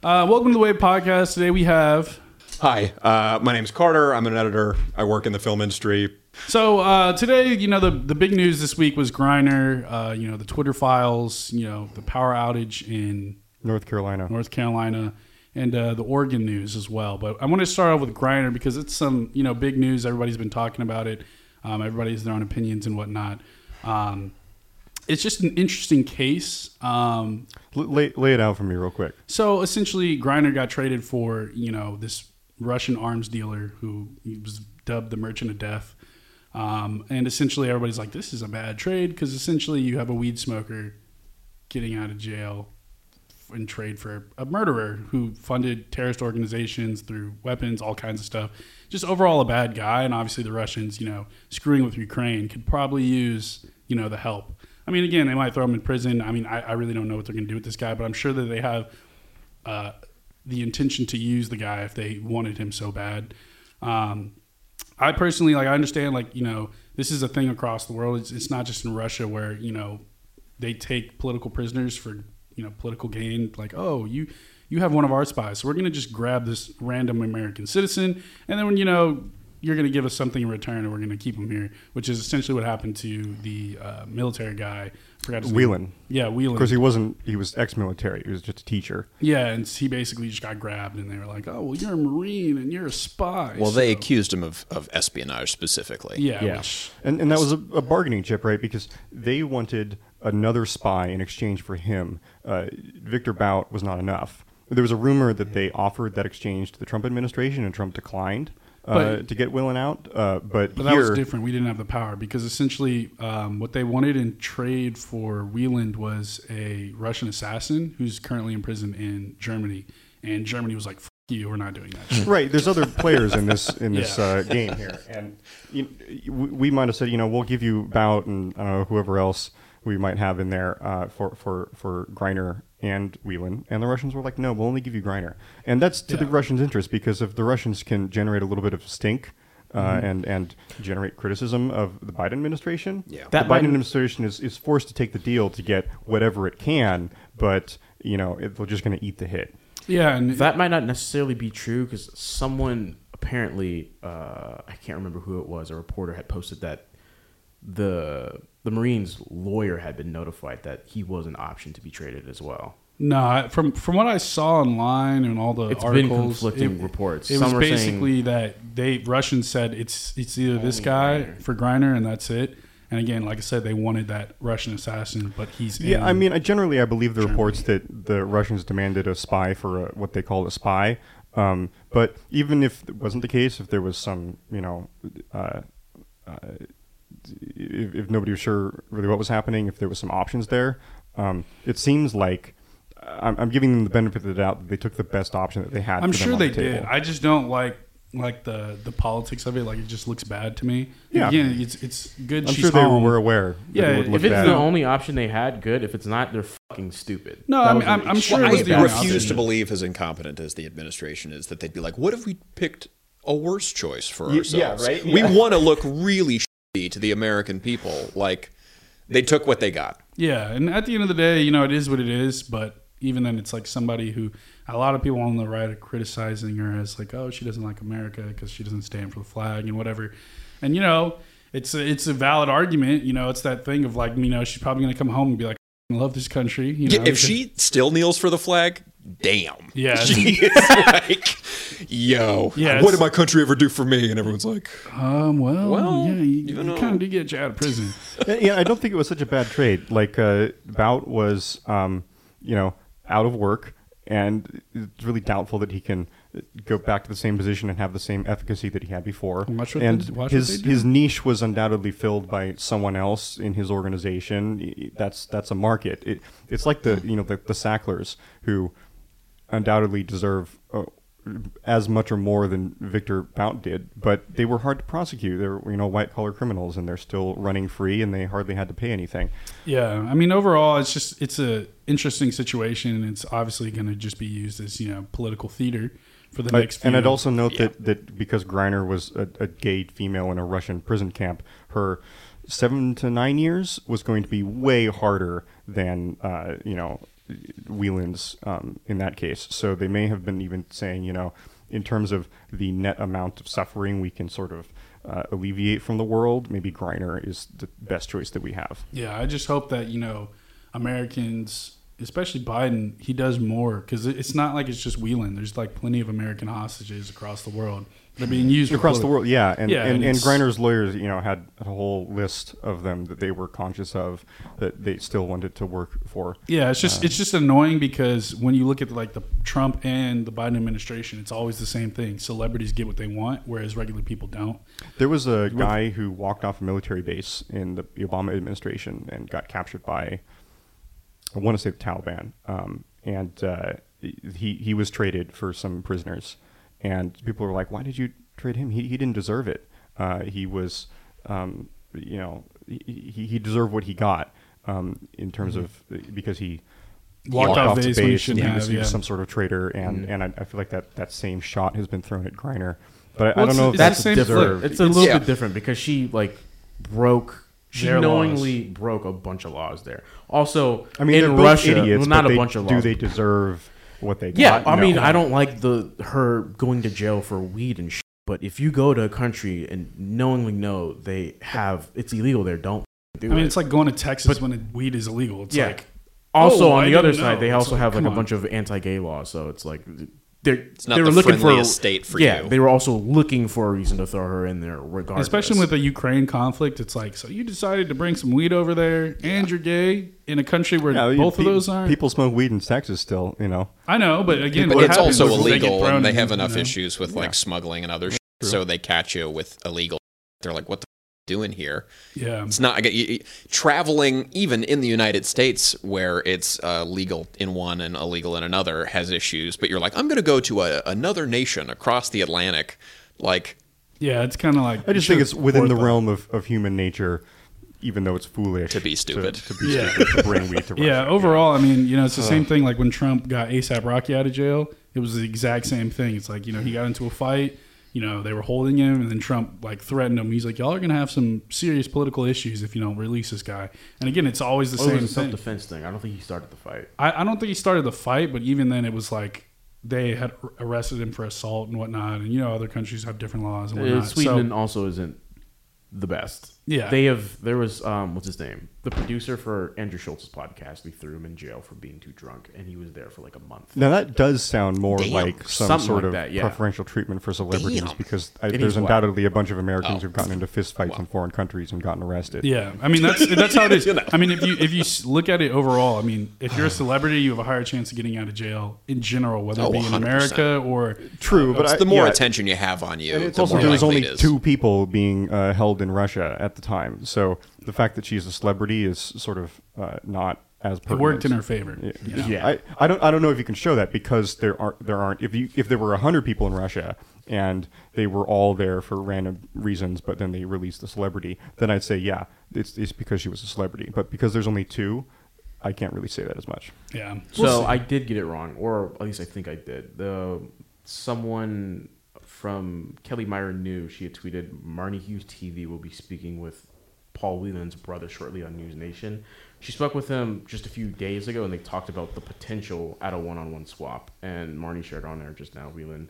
Uh, welcome to the Wave Podcast. Today we have. Hi, uh, my name's Carter. I'm an editor. I work in the film industry. So uh, today, you know, the the big news this week was Griner. Uh, you know, the Twitter files. You know, the power outage in North Carolina. North Carolina, and uh, the Oregon news as well. But I want to start off with Griner because it's some you know big news. Everybody's been talking about it. Um, everybody has their own opinions and whatnot. Um, it's just an interesting case. Um, L- lay, lay it out for me real quick. so essentially, Griner got traded for you know this Russian arms dealer who was dubbed the Merchant of Death. Um, and essentially, everybody's like, "This is a bad trade" because essentially, you have a weed smoker getting out of jail and trade for a murderer who funded terrorist organizations through weapons, all kinds of stuff. Just overall, a bad guy. And obviously, the Russians, you know, screwing with Ukraine, could probably use you know the help. I mean, again, they might throw him in prison. I mean, I, I really don't know what they're going to do with this guy, but I'm sure that they have uh, the intention to use the guy if they wanted him so bad. Um, I personally like. I understand, like you know, this is a thing across the world. It's, it's not just in Russia where you know they take political prisoners for you know political gain. Like, oh, you you have one of our spies, so we're going to just grab this random American citizen, and then when you know you're going to give us something in return, and we're going to keep him here, which is essentially what happened to the uh, military guy. I forgot his name. Yeah, Whelan. Of course, he wasn't. He was ex-military. He was just a teacher. Yeah, and he basically just got grabbed, and they were like, "Oh, well, you're a marine and you're a spy." Well, they accused him of, of espionage specifically. yeah, Which, and and that was a, a bargaining chip, right? Because they wanted another spy in exchange for him. Uh, Victor Bout was not enough. There was a rumor that they offered that exchange to the Trump administration, and Trump declined uh, to get Whelan out. Uh, but, but that was different. We didn't have the power because essentially, um, what they wanted in trade for Whelan was a Russian assassin who's currently in prison in Germany, and Germany was like, "F you, we're not doing that." shit." Right, there's other players in this in this Yeah. uh, game here, and you, we we might have said, you know, we'll give you Bout and I don't know whoever else we might have in there uh, for for for Griner and Whelan, and the Russians were like, no, we'll only give you Griner, and that's to the Russians' interest because if the Russians can generate a little bit of stink. Uh, Mm-hmm. and and generate criticism of the Biden administration. Yeah. the That Biden administration is, is forced to take the deal to get whatever it can, but you know it, they're just going to eat the hit. Yeah, and That might not necessarily be true because someone apparently, uh, I can't remember who it was, a reporter had posted that the the Marines lawyer had been notified that he was an option to be traded as well. no, from from what I saw online and all the It's been articles, conflicting reports. It Some was were saying- basically that they Russians said it's it's either this guy Griner. for Griner and that's it. And again, like I said, they wanted that Russian assassin, but he's Yeah, in I mean, I generally I believe the Germany. reports that the Russians demanded a spy for a, what they call a spy. Um, but even if it wasn't the case, if there was some, you know, uh, uh, if, if nobody was sure really what was happening, if there was some options there, um, it seems like I'm, I'm giving them the benefit of the doubt that they took the best option that they had. I'm for them sure on they the table. did. I just don't like like the the politics of it. Like it just looks bad to me. Yeah. Again, it's it's good. I'm she's sure they home. were aware. that Yeah, it would if look If it's bad. the only option they had, good. If it's not, they're fucking stupid. No, I mean, I'm, I'm extreme- sure it I the refuse option. to believe as incompetent as the administration is that they'd be like, what if we picked a worse choice for Y- yeah, ourselves? right? We want to look really shitty to the American people. Like, they took what they got. Yeah, and at the end of the day, you know, it is what it is. But even then, it's like somebody who a lot of people on the right are criticizing her as like, oh, she doesn't like America because she doesn't stand for the flag and whatever. And you know, it's a, it's a valid argument. You know, it's that thing of like, you know, she's probably gonna come home and be like, I love this country. You know, Yeah, if she still kneels for the flag, damn. Yeah. She is like, yo, Yeah, what did my country ever do for me? And everyone's like, um, well, Well, yeah, you, you you kind of did get you out of prison. yeah, yeah, I don't think it was such a bad trade. Like uh, Bout was, um, you know, out of work, and it's really doubtful that he can go back to the same position and have the same efficacy that he had before. Watch what and they- watch his they his niche was undoubtedly filled by someone else in his organization. That's that's a market. It, it's like the you know the, the Sacklers who undoubtedly deserve. Uh, as much or more than Victor Bout did, but they were hard to prosecute. They're you know, white collar criminals, and they're still running free, and they hardly had to pay anything. Yeah, I mean, overall, it's just it's a interesting situation, and it's obviously going to just be used as you know political theater for the I- next. and I'd also note that, that because Griner was a, a gay female in a Russian prison camp, her seven to nine years was going to be way harder than uh, you know Whelan's um, in that case. So they may have been even saying, you know, in terms of the net amount of suffering we can sort of uh, alleviate from the world, maybe Griner is the best choice that we have. Yeah, I just hope that you know Americans, especially Biden, he does more because it's not like it's just Whelan. There's like plenty of American hostages across the world. They're being used across the world. Yeah, and Yeah, and, and and, Griner's lawyers, you know, had a whole list of them that they were conscious of that they still wanted to work for. Yeah, it's just it's just annoying because when you look at like the Trump and the Biden administration, it's always the same thing. Celebrities get what they want, whereas regular people don't. There was a guy who walked off a military base in the Obama administration and got captured by, I want to say the Taliban, um, and uh, he he was traded for some prisoners, and people were like, "Why did you trade him? He he didn't deserve it. Uh, he was, um, you know, he, he he deserved what he got um, in terms of because he." Walked off the base when he and shouldn't he was, have, he was some sort of traitor, and, and I, I feel like that, that same shot has been thrown at Griner. But I, Well, I don't know if that's it's same deserved. It's a little Yeah. bit different because she like broke. She Their knowingly broke a bunch of laws there. Also, I mean, in they're both Russia, idiots, well, not a bunch of laws. do they deserve what they Yeah, got? I mean, No. I don't like the her going to jail for weed and shit. But if you go to a country and knowingly know they have it's illegal there, don't do I mean, it. it's like going to Texas when weed is illegal. It's Yeah. like also Oh, on I the other didn't side, they It's also like, have like come a on. bunch of anti-gay laws. So it's like they're not they were the looking for friendliest state for yeah, you. they were also looking for a reason to throw her in there, regardless. especially with the Ukraine conflict, it's like so you decided to bring some weed over there, and you're gay in a country where Yeah, you- both of those aren't. People smoke weed in Texas still, you know. I know, but again, but what it's also is they illegal, and they in, have you enough know? issues with like smuggling and other shit. So they catch you with illegal. They're like, "What the f- doing here?" Yeah, It's not I get you, you- traveling even in the United States where it's uh, legal in one and illegal in another has issues. But you're like, I'm going to go to a, another nation across the Atlantic, like. yeah, it's kind of like I just you think it's within the forethought. realm of, of human nature, even though it's foolish To be stupid. To, be Yeah. stupid to bring weed to Russia. Yeah, overall, I mean, you know, it's the same thing. Like when Trump got ASAP Rocky out of jail, it was the exact same thing. It's like you know he got into a fight. You know they were holding him, and then Trump like threatened him. He's like, "Y'all are gonna have some serious political issues if you don't release this guy." And again, it's always the Oh, same was a thing. I don't think he started the fight. I, I don't think he started the fight, but even then, it was like they had arrested him for assault and whatnot. And you know, other countries have different laws and whatnot. Sweden So, also isn't the best. Yeah. they have. There was um, what's his name? The producer for Andrew Schulz's podcast. We threw him in jail for being too drunk, and he was there for like a month. Now that does sound more Damn. like some Something sort like of that, yeah. preferential treatment for celebrities Damn. because I, It there's is whack. undoubtedly a bunch of Americans Oh. who've gotten into fistfights in foreign countries and gotten arrested. yeah, I mean that's that's how it is. I mean, if you if you s- look at it overall, I mean, if you're a celebrity, you have a higher chance of getting out of jail in general, whether Oh, it be in 100%. America or True, but It's I, the more yeah, attention you have on you, And it's the also more there was likely only it is. two people being uh, held in Russia at the time, so the fact that she's a celebrity is sort of uh, not as it worked in her favor. Yeah. you know? Yeah. I, I don't I don't know if you can show that because there aren't there aren't if you if there were hundred people in Russia and they were all there for random reasons, but then they released the celebrity, then I'd say yeah, it's it's because she was a celebrity. But because there's only two, I can't really say that as much. Yeah. So We'll see. I did get it wrong, or at least I think I did. The someone from Kelly Meyer knew she had tweeted Marni Hughes TV will be speaking with Paul Whelan's brother shortly on News Nation. She spoke with him just a few days ago, and they talked about the potential at a one-on-one swap. And Marni shared on there just now. Whelan,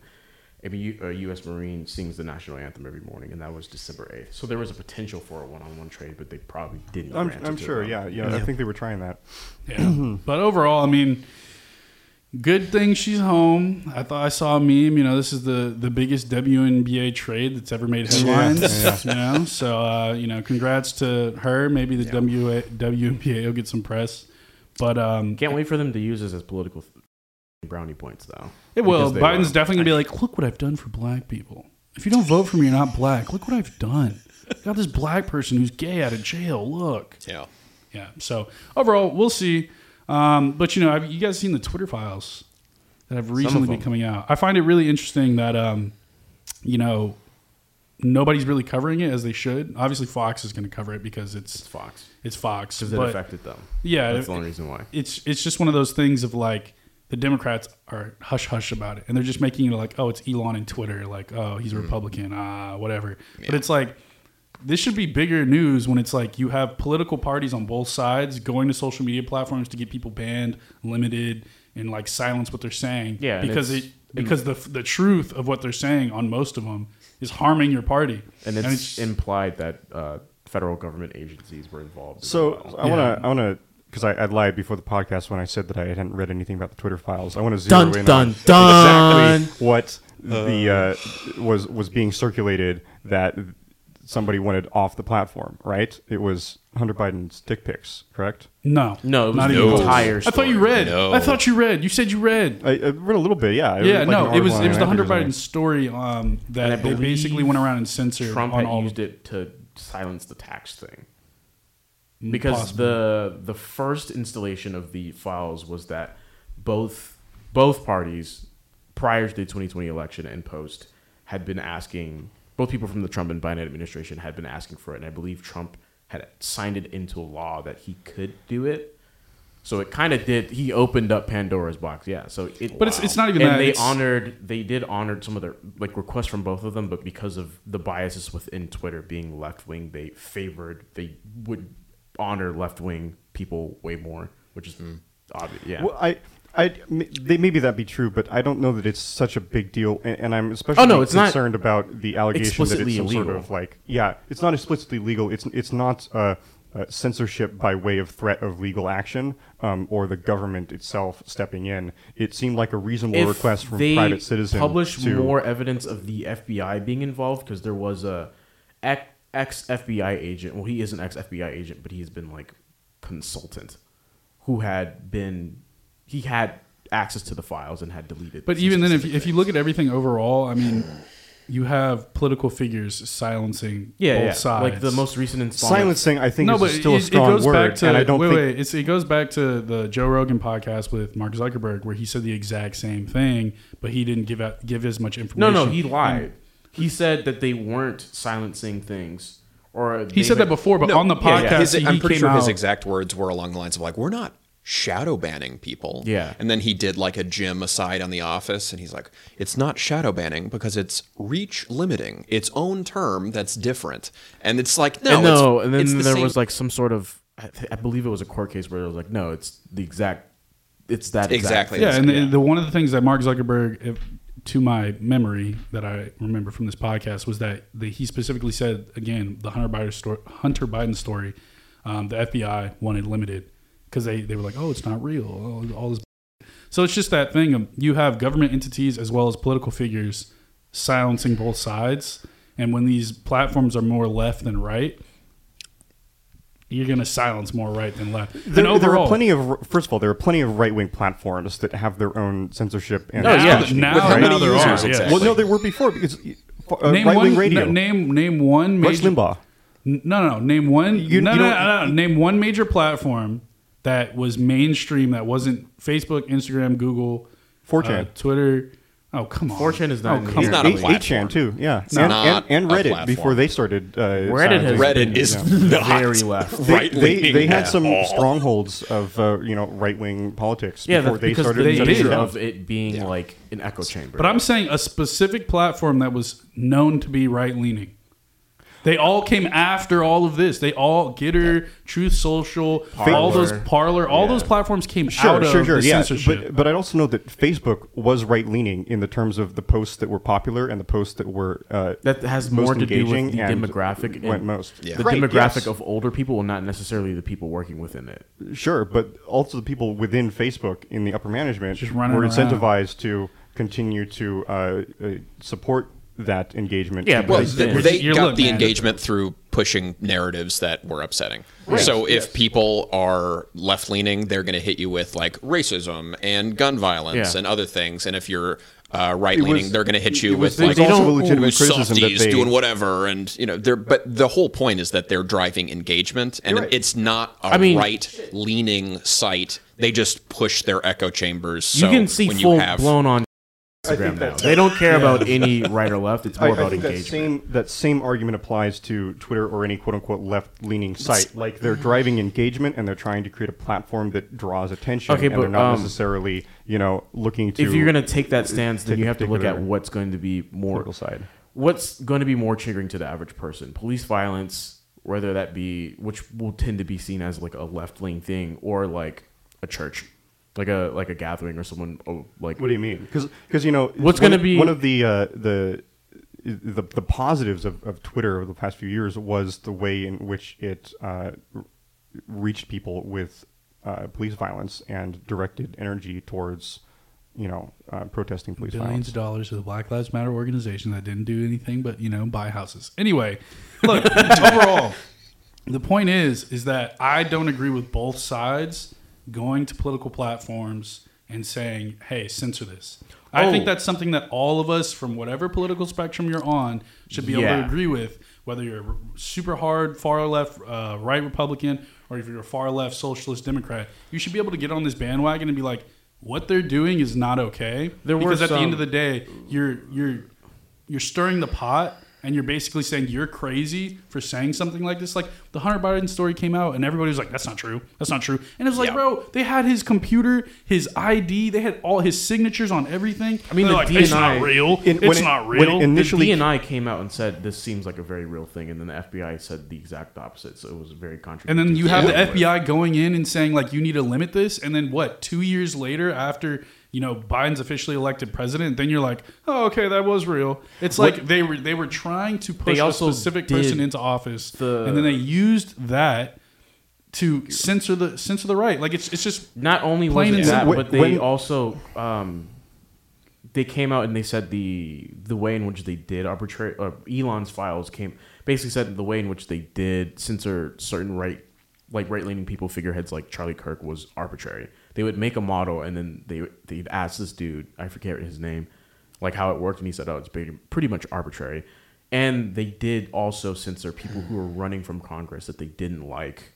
a U- a U.S. Marine, sings the national anthem every morning, and that was December eighth. So there was a potential for a one-on-one trade, but they probably didn't. I'm, I'm sure. them. Yeah, yeah, I think they were trying that. Yeah. but overall, I mean, good thing she's home. I thought I saw a meme. You know, this is the the biggest WNBA trade that's ever made headlines. You know, so uh, you know, congrats to her. Maybe the WA, WNBA will get some press, but um, Can't wait for them to use this as political th- brownie points, though. it will. Biden's will. definitely gonna be like, look what I've done for black people. If you don't vote for me, you're not black. Look what I've done. Got this black person who's gay out of jail. Look. Yeah. Yeah. So overall, we'll see. Um, but you know, have you guys seen the Twitter files that have recently been coming out? I find it really interesting that um, you know nobody's really covering it as they should. Obviously, Fox is going to cover it because It's it's Fox it's Fox. because it affected them. yeah, That's it- the only reason why. it's it's just one of those things of like the Democrats are hush hush about it, and they're just making it like, oh, it's Elon and Twitter, like, oh, he's a Republican, ah, whatever. But it's like this should be bigger news when it's like you have political parties on both sides going to social media platforms to get people banned, limited, and like silence what they're saying. Yeah, because it because the the truth of what they're saying on most of them is harming your party. and it's, implied that uh, federal government agencies were involved. So well. I want to, I want to, because I, I lied before the podcast when I said that I hadn't read anything about the Twitter files. I want to zero Dun, in dun, on dun. exactly what the uh, was was being circulated that somebody wanted off the platform. Right? It was Hunter Biden's dick pics. Correct? no, No, it was not the even close. entire I thought you read. No. I thought you read. You said you read. I, I read a little bit. Yeah. I Yeah, like, no, it was it was the Hunter Biden story um, that they basically went around and censored Trump on had all. used it to silence the tax thing. Because Possibly. the the first installation of the files was that both both parties prior to the 2020 election and post had been asking both people from the Trump and Biden administration had been asking for it and I believe Trump had signed it into law that he could do it. So it kind of did. He opened up Pandora's box, yeah. So it, But it's- it's not even and that, they it's- honored. They did honor some of their like requests from both of them, but because of the biases within Twitter being left wing, they favored. They would honor left wing people way more, which is hmm. obvious. Yeah. Well, I, I, they maybe that be true, but I don't know that it's such a big deal, and, and I'm especially Oh, no, it's concerned about the allegation that it's some sort of like, yeah, it's not explicitly legal. It's it's not uh, uh, censorship by way of threat of legal action um, or the government itself stepping in. It seemed like a reasonable request from private citizens publish to more evidence of the FBI being involved because there was a ex FBI agent. Well, he is an ex FBI agent, but he's been like consultant who had been he had access to the files and had deleted. But even then, if specific if you look at everything overall, I mean, you have political figures silencing yeah, both yeah, sides. like the most recent installment. silencing. I think no, is but still a it, strong it goes word, back to and I don't wait, think wait. It's, it goes back to the Joe Rogan podcast with Mark Zuckerberg, where he said the exact same thing, but he didn't give out give as much information. no, no, he lied. He said that they weren't silencing things, or He said that before, but on the Yeah, podcast, his- he, I'm pretty came sure out. his exact words were along the lines of like, "We're not shadow banning people." Yeah. and then he did like a Jim aside on The Office, and he's like, "It's not shadow banning because it's reach limiting, its own term that's different." And it's like, no, and no, it's, and then it's the there same- was like some sort of, I, th- I believe it was a court case where it was like, no, it's the exact, it's that exact Exactly. yeah, and the, the one of the things that Mark Zuckerberg, if, to my memory, that I remember from this podcast was that the, he specifically said again the Hunter Biden story, Hunter Biden story, um, the FBI wanted limited because they they were like, oh, it's not real, oh, all this. So it's just that thing of you have government entities as well as political figures silencing both sides, and when these platforms are more left than right. You're gonna silence more right than left. There, and there are plenty of first of all, there are plenty of right wing platforms that have their own censorship and Oh, yeah. establishment, now, With how right? now there users are, yes. exactly? Well, no, there were before because uh, name right wing one radio. n- name name one Rush. Limbaugh. No, no, no. Name one. You- no, you no, don't- no, no. Name one major platform that was mainstream that wasn't Facebook, Instagram, Google, 4chan. uh, Twitter. Oh come on. 4chan is not Oh, come here. He's not on. a Eight- platform. 8chan too, yeah, It's and, not and, and Reddit platform. before they started. Uh, Reddit has Reddit been is Yeah. not very left. They, right they, they had at some all. strongholds of uh, you know right wing politics Yeah, before they started. the They did. nature down. of it being like an echo chamber. But I'm saying a specific platform that was known to be right leaning. They all came after all of this. They all Gettr, Truth Social, all those Parler. Parlor, all Yeah. those platforms came Sure, out sure, of sure, the yeah. censorship. But but I also know that Facebook was right leaning in the terms of the posts that were popular and the posts that were uh, that has most more to do engaging with the demographic. and went most. Yeah. The Right, demographic yes. of older people, and not necessarily the people working within it. Sure, but also the people within Facebook in the upper management Just running were around. incentivized to continue to uh, uh, support that engagement. Yeah, Well, But th- they You're got looking the at it. engagement through pushing narratives that were upsetting. So if people are left leaning, they're going to hit you with like racism and gun violence Yeah. and other things. And if you're uh, right leaning, they're going to hit you it was- with it was like also a "Ooh, legitimate criticism that softies they- doing whatever, and you know, they're. But the whole point is that they're driving engagement, and it's not a I mean- right leaning site. They just push their echo chambers. So you can see when full you have blown on I think Instagram now. They don't care about any right or left. It's more I about think that engagement. same that same argument applies to Twitter or any quote unquote left leaning site. Like they're driving engagement and they're trying to create a platform that draws attention. Okay, and but, they're not um, necessarily you know looking to if you're going to take that stance, then take you have to look at particular what's going to be more political side. what's going to be more triggering to the average person? Police violence, whether that be which will tend to be seen as like a left leaning thing, or like a church, like a like a gathering or someone oh, like What do you mean? Because you know What's one gonna be- one of the uh, the the, the positives of, of Twitter over the past few years was the way in which it uh, reached people with uh, police violence and directed energy towards you know uh, protesting police billions violence. of dollars to the Black Lives Matter organization that didn't do anything but you know buy houses. Anyway, look overall, the point is is that I don't agree with both sides going to political platforms and saying, "Hey, censor this." I Oh. think that's something that all of us from whatever political spectrum you're on should be able to agree with, whether you're super hard far left uh, right Republican or if you're a far left socialist Democrat. You should be able to get on this bandwagon and be like, what they're doing is not okay. There were because at the end of the day, you're you're you're stirring the pot and you're basically saying you're crazy for saying something like this. Like the Hunter Biden story came out and everybody was like, "That's not true. That's not true." And it was like, Yeah. bro, they had his computer, his ID, they had all his signatures on everything. I mean, the like, it's not real. In- it's when it- not real. it initially- the DNI came out and said this seems like a very real thing, and then the FBI said the exact opposite. So it was very contradictory. and then you have Yeah. the FBI going in and saying like you need to limit this, and then what? Two years later, after you know Biden's officially elected president, then you're like, oh, okay, that was real. It's like they were they were trying to push a specific person into office, the- and then they used that to censor the censor the right. Like it's it's just Not only was Plain it and that, simple. but they When- also um, they came out and they said the the way in which they did arbitrary uh, Elon's files came basically said the way in which they did censor certain right like right leaning people figureheads like Charlie Kirk was arbitrary. They would make a model and then they they'd ask this dude I forget his name like how it worked and he said oh it's pretty, pretty much arbitrary. And they did also censor people who were running from Congress that they didn't like.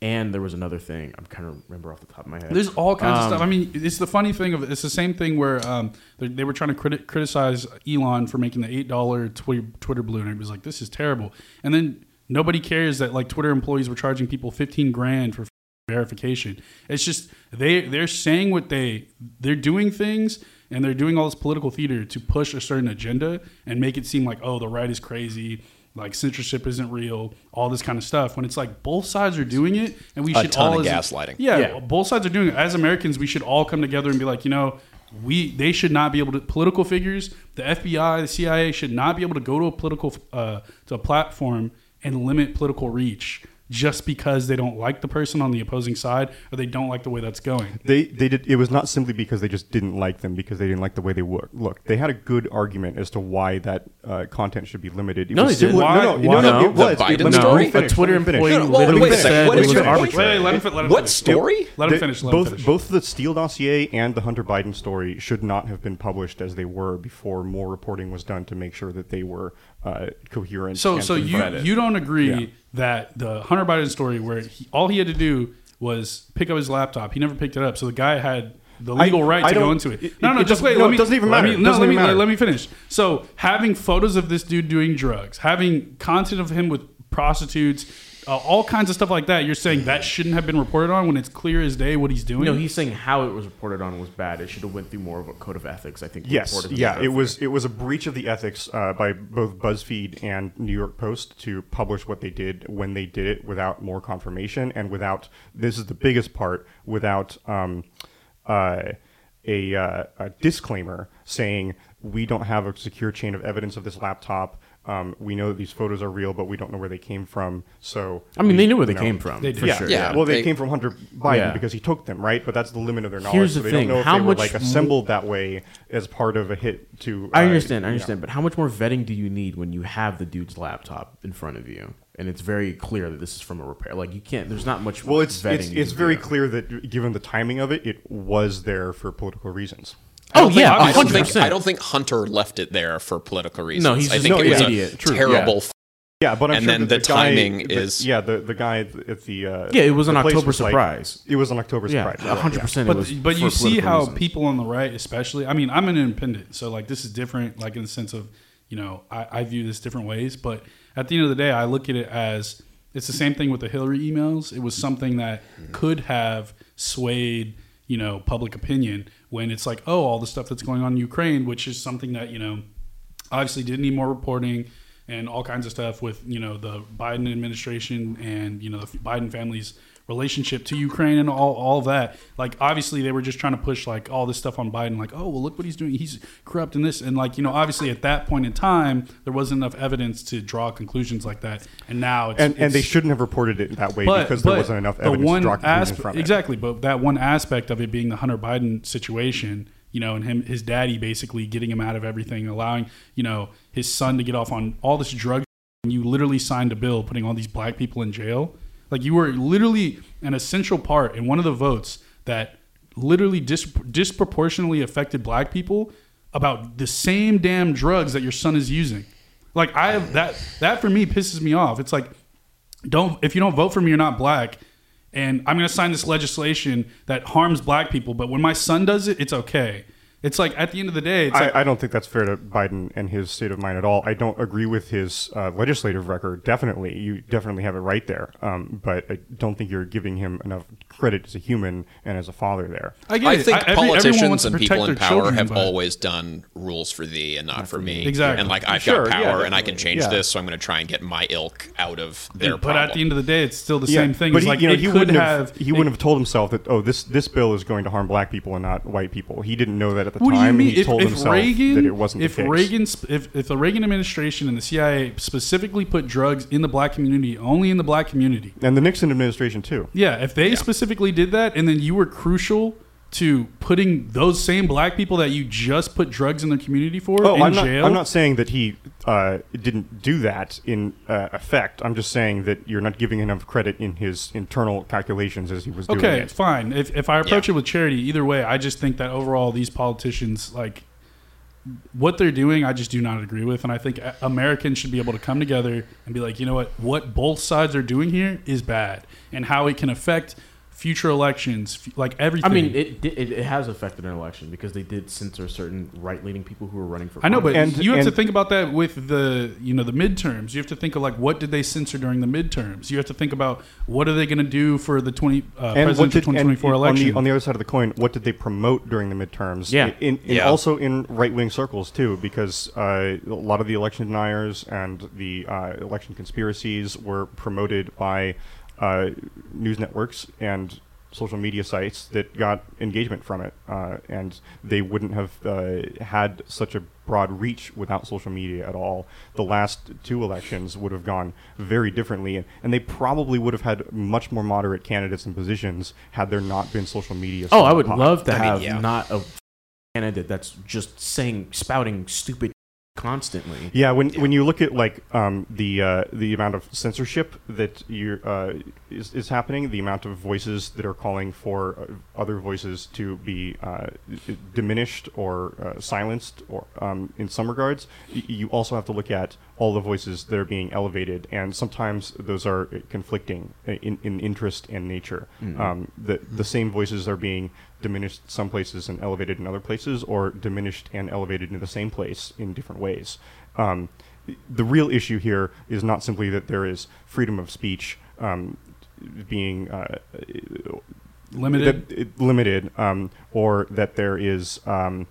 And there was another thing I'm kind of remember off the top of my head. There's all kinds of Um, stuff. I mean, it's the funny thing of it's the same thing where um, they, they were trying to criti- criticize Elon for making the eight dollar Twitter, Twitter balloon. And it was like this is terrible. And then nobody cares that like Twitter employees were charging people fifteen grand for verification. It's just they they're saying what they they're doing things and they're doing all this political theater to push a certain agenda and make it seem like oh the right is crazy. Like censorship isn't real, all this kind of stuff. When it's like both sides are doing it, and we A should ton all of as- gaslighting. yeah, Yeah. both sides are doing it. As Americans, we should all come together and be like, you know, we they should not be able to political figures, the FBI, the CIA should not be able to go to a political uh, to a platform and limit political reach just because they don't like the person on the opposing side or they don't like the way that's going. They they did. It was not simply because they just didn't like them because they didn't like the way they look. Look, they had a good argument as to why that uh, content should be limited. It No, was they didn't. Why- No, no, why no, no, not? it The was. Biden Let me- let me story? finish, A Twitter let me employee No, no, well, literally wait a said second. What it is was your- arbitrary. Wait, wait, let him, fin- let him What finish. story? Let him finish. Let him both finish. both the Steele dossier and the Hunter Biden story should not have been published as they were before more reporting was done to make sure that they were uh, coherent. So, so you you don't agree Yeah. that the Hunter Biden story, where he, all he had to do was pick up his laptop, he never picked it up, so the guy had the legal I- right I to go into it. it- no, no, it just wait. no, let it doesn't even let matter. me- no, let me matter. let me finish. So, having photos of this dude doing drugs, having content of him with prostitutes, uh, all kinds of stuff like that, you're saying that shouldn't have been reported on when it's clear as day what he's doing. No, he's saying how it was reported on was bad. It should have went through more of a code of ethics. I think. Yes, yeah, it was it was a breach of the ethics uh, by both BuzzFeed and New York Post to publish what they did when they did it without more confirmation and without this is the biggest part without um, uh, a, uh, a disclaimer saying we don't have a secure chain of evidence of this laptop. Um, we know that these photos are real, but we don't know where they came from. So I mean, we- they knew where they know, came from. They did. for yeah, sure. yeah. Yeah, Well, they, they- came from Hunter Biden Yeah. because he took them, right? But that's the limit of their knowledge. Here's so the they thing, don't know if how they much were like mo- assembled that way as part of a hit to. I uh, understand, I you know. understand, but how much more vetting do you need when you have the dude's laptop in front of you, and it's very clear that this is from a repair? Like you can't. There's not much. Well, it's vetting it's, it's very clear that given the timing of it, it was there for political reasons. Oh yeah, I don't hundred think percent. I don't think Hunter left it there for political reasons. No, he's I just think an it was idiot. a True, terrible. yeah. Yeah, but I'm And sure then that the guy- timing the- is- yeah the the guy at the uh, Yeah, it was an the place October was like- surprise. it was an October Yeah, surprise. hundred percent. but but you see how people on the right, especially. I mean, I'm an independent, so like this is different. Like in the sense of, you know, I, I view this different ways. But at the end of the day, I look at it as it's the same thing with the Hillary emails. It was something that could have swayed, you know, public opinion when it's like, oh, all the stuff that's going on in Ukraine, which is something that you know obviously did need more reporting and all kinds of stuff with you know the Biden administration and you know the Biden family's relationship to Ukraine and all, all that. Like obviously they were just trying to push like all this stuff on Biden, like, oh well look what he's doing. He's corrupt in this and like, you know, obviously at that point in time there wasn't enough evidence to draw conclusions like that. And now it's and, and they shouldn't have reported it that way but, because there wasn't enough evidence one to draw conclusions aspe- from it. Exactly, but that one aspect of it being the Hunter Biden situation, you know, and him, his daddy basically getting him out of everything, allowing you know his son to get off on all this drug. And you literally signed a bill putting all these black people in jail. Like you were literally an essential part in one of the votes that literally dis- disproportionately affected black people about the same damn drugs that your son is using. Like I have that that for me pisses me off. It's like don't if you don't vote for me, you're not black. And I'm going to sign this legislation that harms black people, but when my son does it, it's okay. It's like at the end of the day, it's like, I, I don't think that's fair to Biden and his state of mind at all. I don't agree with his uh, legislative record. Definitely, you definitely have it right there. Um, but I don't think you're giving him enough credit as a human and as a father there. I get I think every- everyone politicians wants to and people in power children, have but- always done rules for thee and not, for me. Exactly. And like I've Sure, got yeah, power and I can change Yeah. this, so I'm going to try and get my ilk out of their but problem. at the end of the day, it's still the Yeah, same thing. But It's he, like you know, he wouldn't have. have, he wouldn't have told himself that oh this this bill is going to harm black people and not white people. He didn't know that at the What do you time. mean? He If, told if himself Reagan, that it wasn't if the case. Reagan, if, if the Reagan administration and the CIA specifically put drugs in the black community, only in the black community, and the Nixon administration too. Yeah, if they specifically did that, and then you were crucial to putting those same black people that you just put drugs in the community for Oh, in I'm not. jail. I'm not saying that he uh, didn't do that in uh, effect. I'm just saying that you're not giving enough credit in his internal calculations as he was doing it. Okay, fine. If if I approach Yeah. it with charity, either way, I just think that overall these politicians like what they're doing. I just do not agree with, and I think Americans should be able to come together and be like, you know what, what both sides are doing here is bad, and how it can affect future elections, f- like everything. I mean, it, it it has affected an election because they did censor certain right leaning people who were running for. I know, but And- you have to think about that with the you know the midterms. You have to think of like what did they censor during the midterms. You have to think about what are they going to do for the twenty uh, presidential did, twenty and twenty four on election. the, on the other side of the coin, what did they promote during the midterms? Yeah. in, in Yeah. also in right wing circles too, because uh, a lot of the election deniers and the uh, election conspiracies were promoted by uh, news networks and social media sites that got engagement from it, uh, and they wouldn't have uh, had such a broad reach without social media at all. The last two elections would have gone very differently, and, and they probably would have had much more moderate candidates and positions had there not been social media. oh, I would hot. love to I mean, have yeah. not a candidate that's just saying spouting stupid constantly. Yeah, when when you look at like um, the uh, the amount of censorship that you uh, is, is happening, the amount of voices that are calling for uh, other voices to be uh, diminished or uh, silenced, or um, in some regards, y- you also have to look at all the voices that are being elevated, and sometimes those are conflicting in, in interest and nature. Um, the the same voices are being diminished some places and elevated in other places, or diminished and elevated in the same place in different ways. Um, the real issue here is not simply that there is freedom of speech um, being uh, Limited. that- it- limited, um, or that there is um,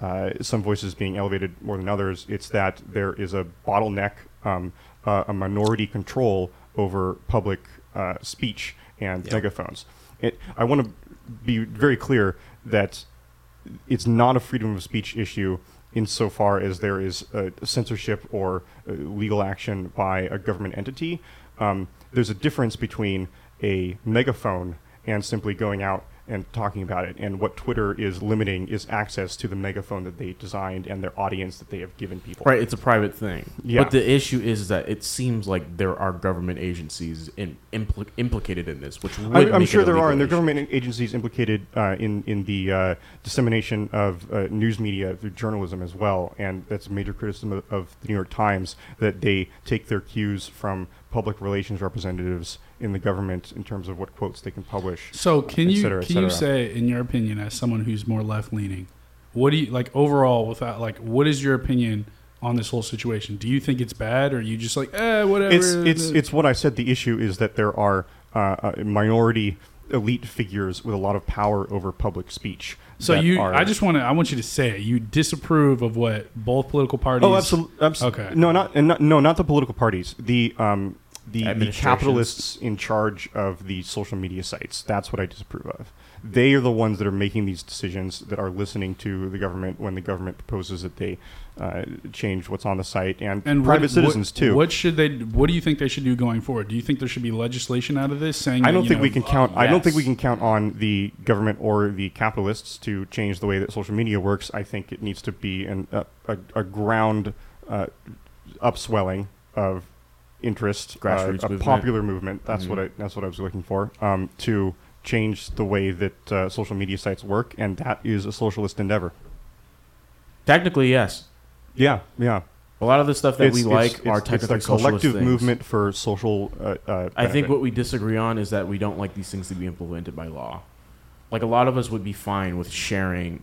uh, some voices being elevated more than others. It's that there is a bottleneck, um, uh, a minority control over public uh, speech and megaphones. It, I want to be very clear that it's not a freedom of speech issue insofar as there is censorship or uh, legal action by a government entity. Um, there's a difference between a megaphone and simply going out and talking about it. And what Twitter is limiting is access to the megaphone that they designed and their audience that they have given people. Right, it's a private thing. Yeah. But the issue is that it seems like there are government agencies in, impl- implicated in this, which I, I'm sure there are, and there are government agencies implicated uh, in in the uh, dissemination of uh, news media through journalism as well, and that's a major criticism of, of the New York Times that they take their cues from public relations representatives in the government in terms of what quotes they can publish. So can you cetera, can you say, in your opinion, as someone who's more left leaning, what do you like overall? Without like, what is your opinion on this whole situation? Do you think it's bad, or are you just like, eh, whatever? It's it's it's what I said. The issue is that there are uh, a minority elite figures with a lot of power over public speech. So you, are- I just want to, I want you to say it. You disapprove of what both political parties. Oh, absolutely. Okay. No, not and not, no, not the political parties. The um the, the capitalists in charge of the social media sites. That's what I disapprove of. They are the ones that are making these decisions that are listening to the government when the government proposes that they uh, change what's on the site and, And private what, citizens what, too. What should they? What do you think they should do going forward? Do you think there should be legislation out of this saying? I don't you think know, we can count. I don't think we can count on the government or the capitalists to change the way that social media works. I think it needs to be an, a, a, a ground uh, upswelling of interest, uh, a movement. popular movement. That's Mm-hmm. what I. That's what I was looking for. Um, to change the way that uh, social media sites work, and that is a socialist endeavor. Technically, yes. Yeah, yeah. A lot of the stuff that we It's- like it's, are it's, technically it's a collective things. movement for social. Uh, uh, I think what we disagree on is that we don't like these things to be implemented by law. Like a lot of us would be fine with sharing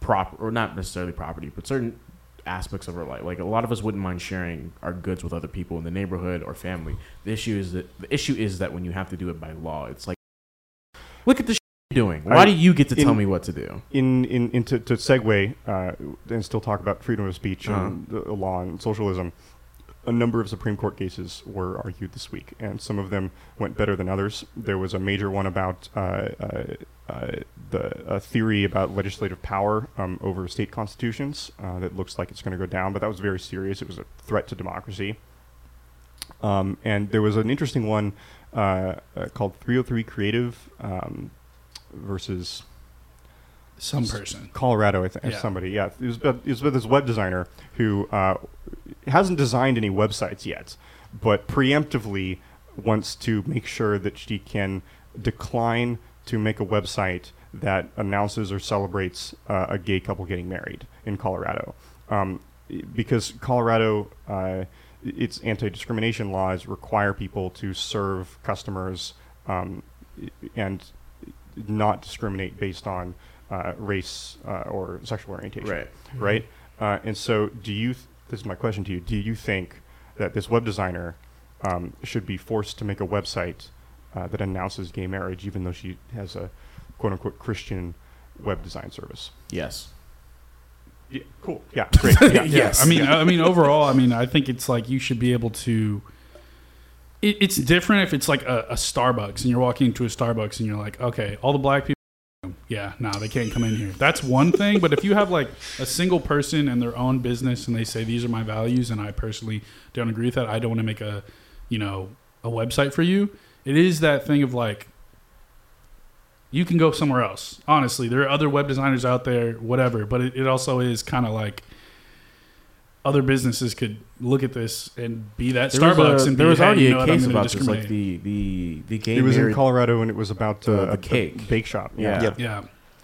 prop or not necessarily property, but certain aspects of our life. Like a lot of us wouldn't mind sharing our goods with other people in the neighborhood or family. The issue is that the issue is that when you have to do it by law, it's like look at the you're doing. Why I- do you get to tell me what to do? in in into to segue uh, and still talk about freedom of speech Uh-huh. and the law and socialism. A number of Supreme Court cases were argued this week, and some of them went better than others. There was a major one about uh, uh, uh, the a theory about legislative power um, over state constitutions uh, that looks like it's going to go down, but that was very serious. It was a threat to democracy. Um, and there was an interesting one uh, uh, called 303 Creative um, versus some person. Colorado, I think Yeah. somebody. Yeah, it was, about, it was with this web designer who uh, hasn't designed any websites yet, but preemptively wants to make sure that she can decline to make a website that announces or celebrates uh, a gay couple getting married in Colorado, um, because Colorado. Uh, its anti-discrimination laws require people to serve customers um, and not discriminate based on race uh, or sexual orientation. Right. Right. Uh, and so, do you? Th- this is my question to you. Do you think that this web designer um, should be forced to make a website uh, that announces gay marriage, even though she has a quote unquote Christian web design service? Yes. Yeah, cool. Yeah, great. Yeah. Yes. I mean, I mean, overall, I mean, I think it's like you should be able to. It, it's different if it's like a, a Starbucks and you're walking into a Starbucks and you're like, okay, all the black people. Yeah, no, they can't come in here. That's one thing. But if you have like a single person and their own business and they say these are my values and I personally don't agree with that, I don't want to make a, you know, a website for you. It is that thing of like, you can go somewhere else. Honestly, there are other web designers out there, whatever. But it, it also is kind of like other businesses could look at this and be that There Starbucks was, a, and there be, was "Hey, already you know a case about this, like the the the gay It was in Colorado, and it was about The- uh, the a- a cake. bake shop. Yeah. yeah. Yeah,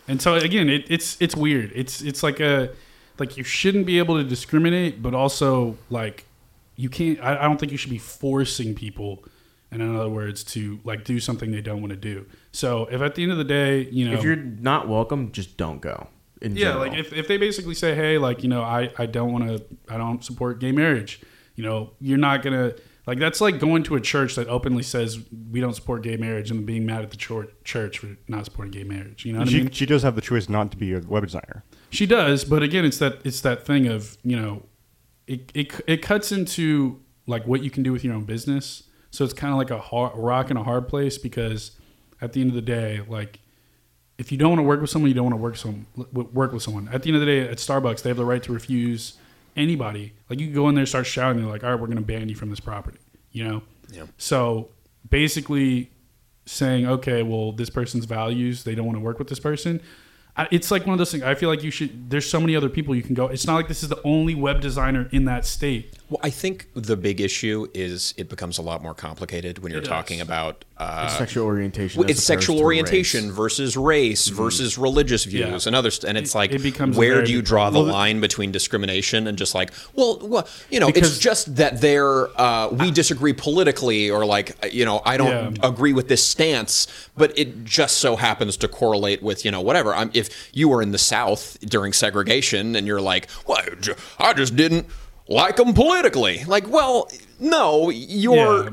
and so again, it, it's it's weird. It's it's like a like you shouldn't be able to discriminate, but also like you can't. I, I don't think you should be forcing people. And in other words, to like do something they don't want to do. So if at the end of the day, you know, If you're not welcome, just don't go. In yeah, general. like if, if they basically say, hey, like, you know, I, I don't want to, I don't support gay marriage, you know, you're not going to, like, that's like going to a church that openly says we don't support gay marriage and being mad at the church for not supporting gay marriage. You know what She, I mean? she does have the choice not to be a web designer. She does, but again, it's that, it's that thing of, you know, it, it, it cuts into like what you can do with your own business. So it's kind of like a hard, rock and a hard place because at the end of the day, like, if you don't want to work with someone, you don't want to work some work with someone. At the end of the day, at Starbucks, they have the right to refuse anybody. Like you can go in there, start shouting, they're like, "All right, we're going to ban you from this property." You know. Yeah. So basically, saying, "Okay, well, this person's values, they don't want to work with this person." I- It's like one of those things. I feel like you should. There's so many other people you can go. It's not like this is the only web designer in that state. Well, I think the big issue is it becomes a lot more complicated when you're talking about uh, It's sexual orientation. Well, it's sexual orientation race. versus race versus religious views Yeah. and others and it's It- like it where do you draw the problem. line between discrimination and just like well, well you know it's just that they're uh, we disagree politically or like uh, you know I don't Yeah. agree with this stance but it just so happens to correlate with you know whatever I'm, if you were in the south during segregation and you're like well I I just didn't like them politically like well no you're Yeah.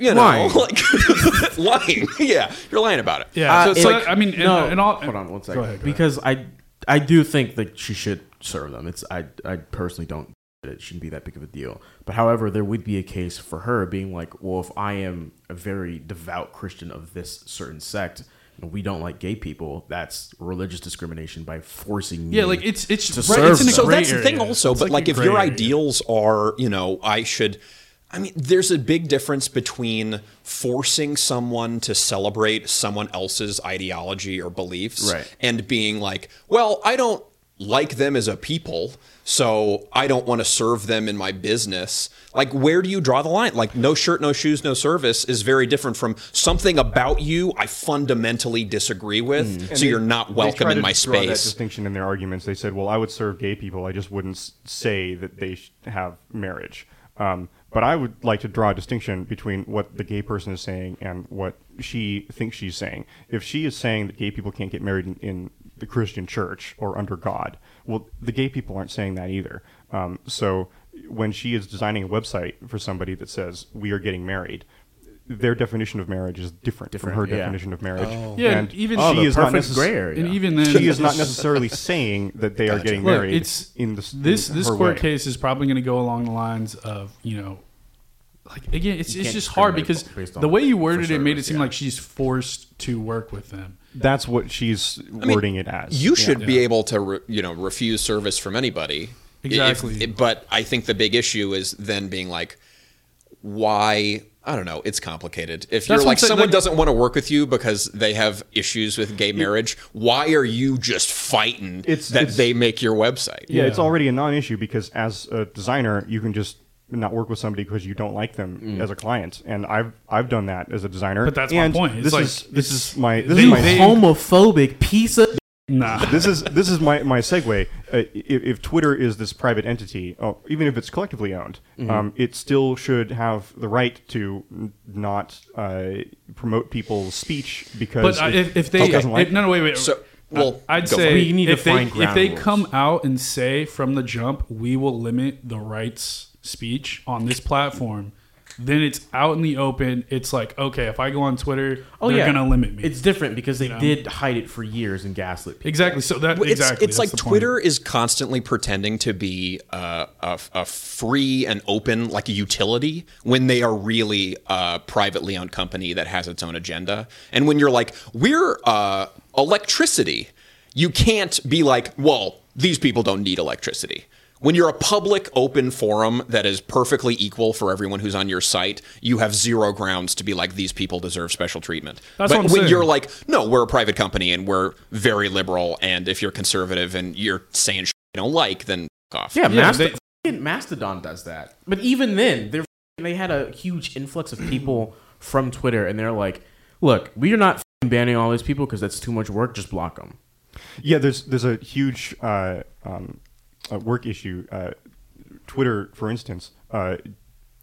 You know, Lying. like lying. Yeah, you're lying about it. Yeah. Uh, so, so it- I mean, and, no, and all, hold on one second. Go ahead. go because I I do think that she should serve them. It's I I personally don't. It shouldn't be that big of a deal. But however, there would be a case for her being like, well, if I am a very devout Christian of this certain sect. We don't like gay people. That's religious discrimination by forcing me. Yeah, like it's it's to right, serve it's in a them. so that's the thing also It's but like, a if your area. ideals are you know i should i mean there's a big difference between forcing someone to celebrate someone else's ideology or beliefs Right. and being like well i don't like them as a people so i don't want to serve them in my business like where do you draw the line like no shirt no shoes no service is very different from something about you i fundamentally disagree with Mm. So they- you're not welcome in my draw That space distinction in their arguments. They said, "Well, I would serve gay people. I just wouldn't say that they have marriage." Um, but I would like to draw a distinction between what the gay person is saying and what she thinks she's saying. If she is saying that gay people can't get married in, in the Christian church or under God, well, the gay people aren't saying that either. Um, so when she is designing a website for somebody that says we are getting married. Their definition of marriage is different, Different, from her yeah. definition of marriage. Oh. Yeah, and even- oh, she the is not perfect necess- gray area. and even then, she is not necessarily saying that they are getting Look, married. it's in this this in this her court way. case is probably going to go along the lines of you know, like again, it's You it's just hard because the way you worded for it made it seem yeah. like she's forced to work with them. That's what she's mean, wording it as. You should be Yeah. able to, re, you know, refuse service from anybody. If- Exactly. but I think the big issue is then being like, why? I don't know. It's complicated. If you're what like someone like- doesn't want to work with you because they have issues with gay marriage, why are you just fighting It's- that it's- they make your website? yeah, it's already a non-issue because as a designer, you can just not work with somebody because you don't like them mm. as a client, and I've I've done that as a designer. But that's my point. It's This like- is this is my this they- is my they- homophobic piece of. Nah, this is this is my my segue. Uh, if, if Twitter is this private entity, oh, even if it's collectively owned, Mm-hmm. um, it still should have the right to not uh, promote people's speech because but uh, if, if they Trump doesn't like if- no no wait wait So, well, I'd say. We need to if they find if they rules. come out and say from the jump we will limit the rights speech on this platform, then it's out in the open. It's like okay, if I go on Twitter, Oh they're yeah, gonna limit me. It's different because they know? did hide it for years and gaslit people. exactly. So that Well, it's, exactly it's like the point. Twitter is constantly pretending to be uh, a, a free and open like a utility when they are really a privately owned company that has its own agenda. And when you're like, we're uh, electricity, you can't be like, well, these people don't need electricity. When you're a public open forum that is perfectly equal for everyone who's on your site, you have zero grounds to be like these people deserve special treatment. That's but what I'm when saying. you're like, no, we're a private company and we're very liberal, and if you're conservative and you're saying shit you don't like, then fuck off. Yeah, Yeah, Mast- they- fucking Mastodon does that. But even then, they they had a huge influx of people from Twitter, and they're like, "Look, we are not fucking banning all these people because that's too much work. Just block them." Yeah, there's there's a huge uh, um, uh, work issue. Uh, Twitter, for instance, uh,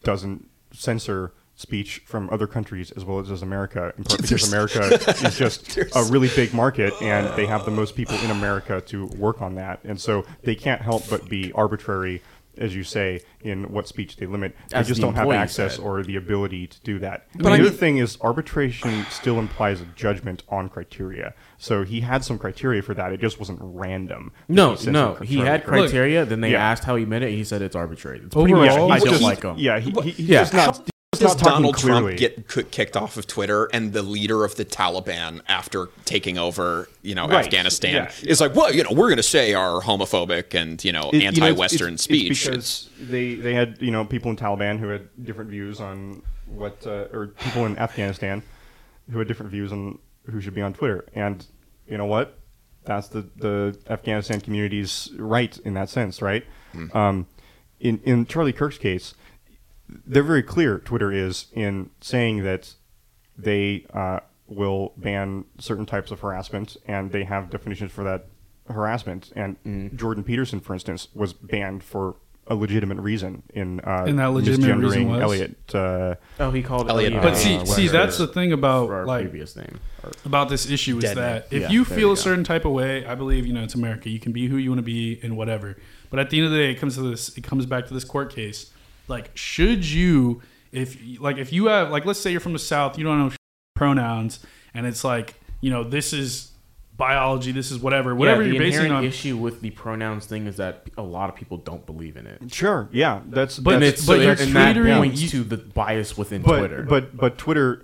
doesn't censor speech from other countries as well as does America, in part because America is just a really big market, and they have the most people in America to work on that, and so they can't help but be arbitrary. As you say, in what speech they limit, they As just the don't have employee access said. or the ability to do that. But the I other mean- thing is arbitration still implies a judgment on criteria. So he had some criteria for that. It just wasn't random. No, said no, he had criteria. criteria. Then they Yeah. asked how he meant it. He said it's arbitrary. It's pretty Overall, much, I he- don't he- like him. Yeah, he, he, he's Yeah. just not. Does Donald. Trump get kicked off of Twitter and the leader of the Taliban after taking over, you know, Right, Afghanistan yeah. is like, well, you know, we're going to say our homophobic and you know It- you know, it's- anti-Western it's- speech. It's because they they had you know people in Taliban who had different views on what uh, or people in Afghanistan who had different views on who should be on Twitter. And you know what? That's the the Afghanistan community's right in that sense, right? Um, in in Charlie Kirk's case, they're very clear. Twitter is in saying that they uh, will ban certain types of harassment, and they have definitions for that harassment. And Mm. Jordan Peterson, for instance, was banned for a legitimate reason in uh, And that legitimate reason misgendering was? Elliot. Uh, Oh, he called Elliot Elliot. But see, Webster see, that's the thing about our like previous name. Or- about this issue is Dead that man. if Yeah, you feel you a certain type of way, I believe you know it's America. You can be who you want to be and whatever. But at the end of the day, it comes to this. It comes back to this court case. Like, should you if like if you have like let's say you're from the south, you don't know pronouns, and it's like you know this is biology, this is whatever, whatever yeah, the you're basing inherent on. issue with the pronouns thing is that a lot of people don't believe in it. Sure, yeah, that's But that's, it's but so you're and that catering- points to the bias within but Twitter. but but Twitter.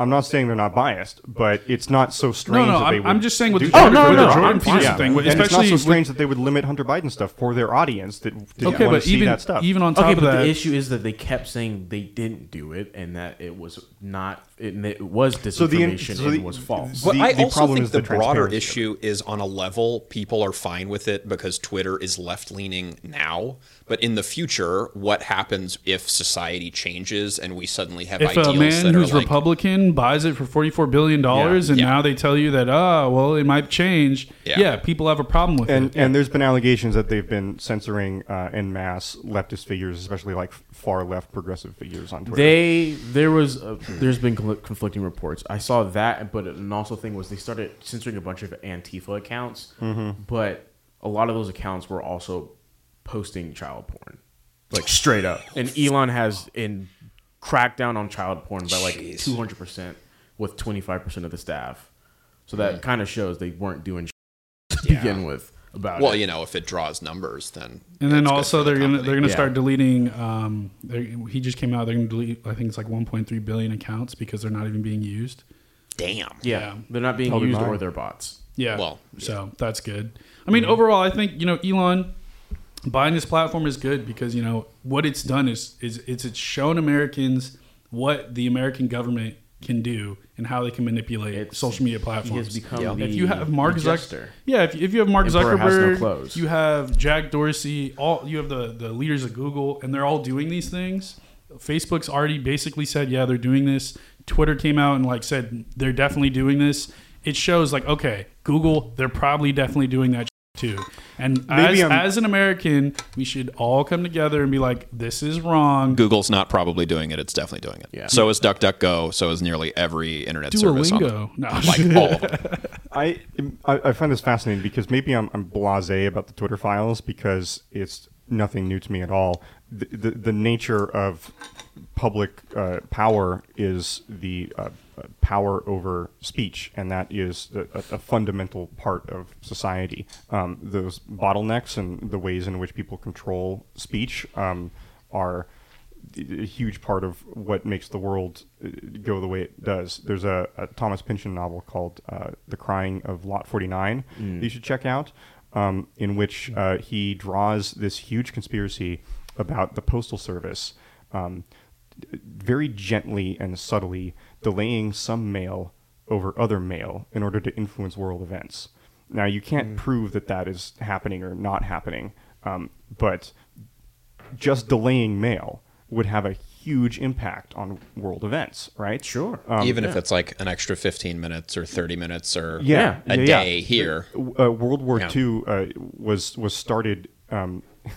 I'm not saying they're not biased, but it's not so strange no, that they I'm, would. I'm just saying with do the that. Jordan, oh, no, with no, the I'm Jordan fine. Peterson Yeah. thing, and it's especially not so with- strange that they would limit Hunter Biden stuff for their audience that didn't okay, want but to see even that stuff. even on top okay, of but that, the issue is that they kept saying they didn't do it and that it was not it, and it was So the in- disinformation and the- was false. The- But I the also problem think is the, the broader transparency of it. issue is on a level people are fine with it because Twitter is left leaning now. But in the future, what happens if society changes and we suddenly have if ideals a man that who's are like, Republican buys it for forty four billion dollars, Yeah. and Yeah. now they tell you that oh well it might change, Yeah. yeah, people have a problem with and it. and there's been allegations that they've been censoring uh, en masse leftist figures, especially like far left progressive figures on Twitter. They there was a, there's been cl- conflicting reports. I saw that, but an also thing was they started censoring a bunch of Antifa accounts, mm-hmm. but a lot of those accounts were also posting child porn, like straight up. And Elon has in crackdown on child porn by like two hundred percent with twenty five percent of the staff. So that mm. kind of shows they weren't doing to begin with about well, it. you know, if it draws numbers, then And then also they're gonna they're gonna Yeah. start deleting. Um, he just came out. They're gonna delete. I think it's like 1.3 billion accounts because they're not even being used. damn. yeah, yeah. they're not being Totally used mine. or they're bots. Yeah. Well, so that's good. I mean, overall, I think you know Elon buying this platform is good because you know what it's done is is it's it's shown Americans what the American government can do and how they can manipulate It's- social media He platforms. has become Yeah. the if you have Mark Zuckerberg, yeah, if, if you have Mark Emperor has no Zuckerberg, you have Jack Dorsey, all you have the the leaders of Google, and they're all doing these things. Facebook's already basically said, yeah, they're doing this. Twitter came out and like said they're definitely doing this. It shows like, okay, Google, they're probably definitely doing that too. And Maybe as, I'm- as an American, we should all come together and be like, this is wrong. Google's not probably doing it; it's definitely doing it. Yeah. So is DuckDuckGo. So is nearly every internet service on the, Duolingo. No, like all of them. I, I I find this fascinating because maybe I'm I'm blasé about the Twitter files because it's nothing new to me at all. The the, the nature of public uh, power is the uh, power over speech, and that is a, a- fundamental part of society. Um, those bottlenecks and the ways in which people control speech um, are a huge part of what makes the world uh, go the way it does. There's a, a Thomas Pynchon novel called uh, The Crying of Lot 49 that you should check out, um, in which uh, he draws this huge conspiracy about the Postal Service um, very gently and subtly delaying some mail over other mail in order to influence world events. Now, you can't prove that that is happening or not happening, um, but just delaying mail would have a huge impact on world events, right? Sure. Um, Even if it's like an extra 15 minutes or 30 minutes or yeah, a yeah, yeah. day here. Uh, World War Yeah. II uh, was was started um, i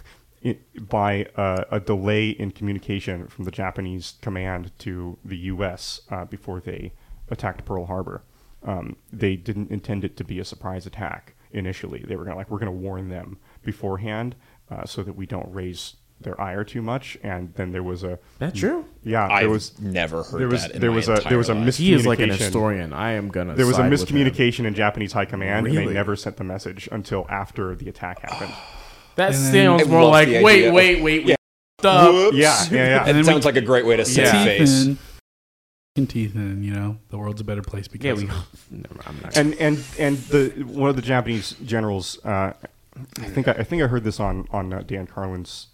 by uh, a delay in communication from the Japanese command to the U.S. Uh, before they attacked Pearl Harbor. Um, they didn't intend it to be a surprise attack initially. They were gonna like we're gonna warn them beforehand uh, so that we don't raise their ire too much. And then there was a That true? yeah there I've was never heard there was that in there was a there was a entire life. miscommunication. He is like an historian. I am gonna. There was a side with miscommunication in Japanese high command, and they never sent the message until after the attack happened. That And sounds more like the wait, idea wait, wait, Yeah. wait. Up. Whoops. Yeah, yeah, yeah. And It sounds we- like a great way to save Yeah. face. Teeth in, teeth in, you know, the world's a better place because Yeah, we. of it. Never, I'm not. And and and the one of the Japanese generals, uh, I think I, I think I heard this on on uh, Dan Carlin's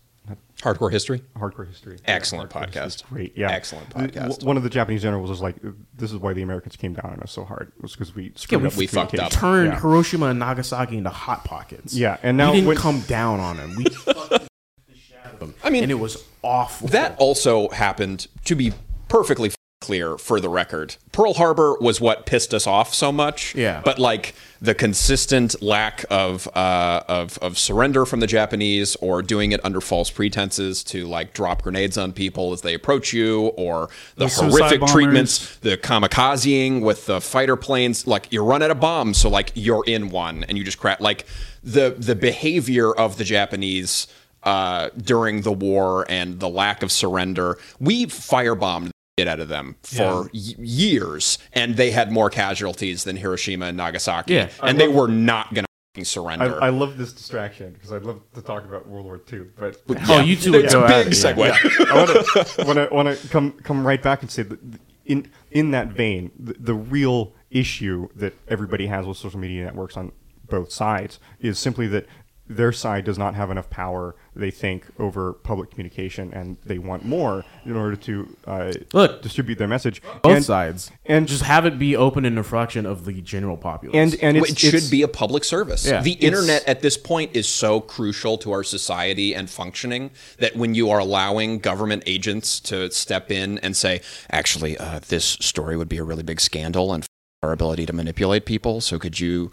Hardcore history. Hardcore History. Excellent Hardcore History podcast. Great, yeah, Excellent podcast. One of the Japanese generals was like, "This is why the Americans came down on us so hard. It was because we screwed we- up the we fucked up. communication." turned Yeah. Hiroshima and Nagasaki into hot pockets. Yeah, and now we didn't when- come down on them. We fucking the shit out of them. I mean, and it was awful. That also happened, to be perfectly f- clear for the record. Pearl Harbor was what pissed us off so much. Yeah. But like the consistent lack of uh, of of surrender from the Japanese, or doing it under false pretenses to like drop grenades on people as they approach you, or the, The horrific treatments, the kamikazing with the fighter planes. Like you run out of bombs, so like you're in one and you just crack. Like the the behavior of the Japanese uh, during the war and the lack of surrender. We firebombed out of them for y- years, and they had more casualties than Hiroshima and Nagasaki. Yeah. and they were not going to surrender. I love this distraction because I'd love to talk about World War II, but Oh, you two would it's go a at big it, yeah. segue. I want to want to want to come come right back and say that in in that vein, the, the real issue that everybody has with social media networks on both sides is simply that their side does not have enough power. They think over public communication, and they want more in order to uh, Look. distribute their message. Both and, sides, and- just have it be open in a fraction of the general populace. and and it's, it should it's- be a public service. Yeah. the internet at this point is so crucial to our society and functioning that when you are allowing government agents to step in and say, actually, uh, this story would be a really big scandal and f- our ability to manipulate people. So could you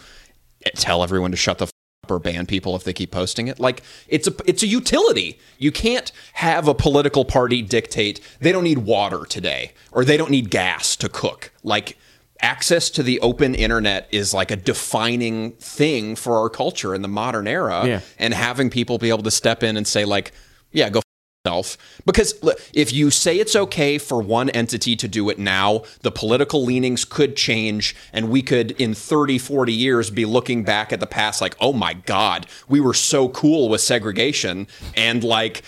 eh, tell everyone to shut the f- up or ban people if they keep posting it? Like it's a it's a utility. You can't have a political party dictate they don't need water today or they don't need gas to cook. Like access to the open internet is like a defining thing for our culture in the modern era Yeah. and having people be able to step in and say like yeah go because if you say it's okay for one entity to do it now the political leanings could change and we could in 30 40 years be looking back at the past like oh my god we were so cool with segregation and like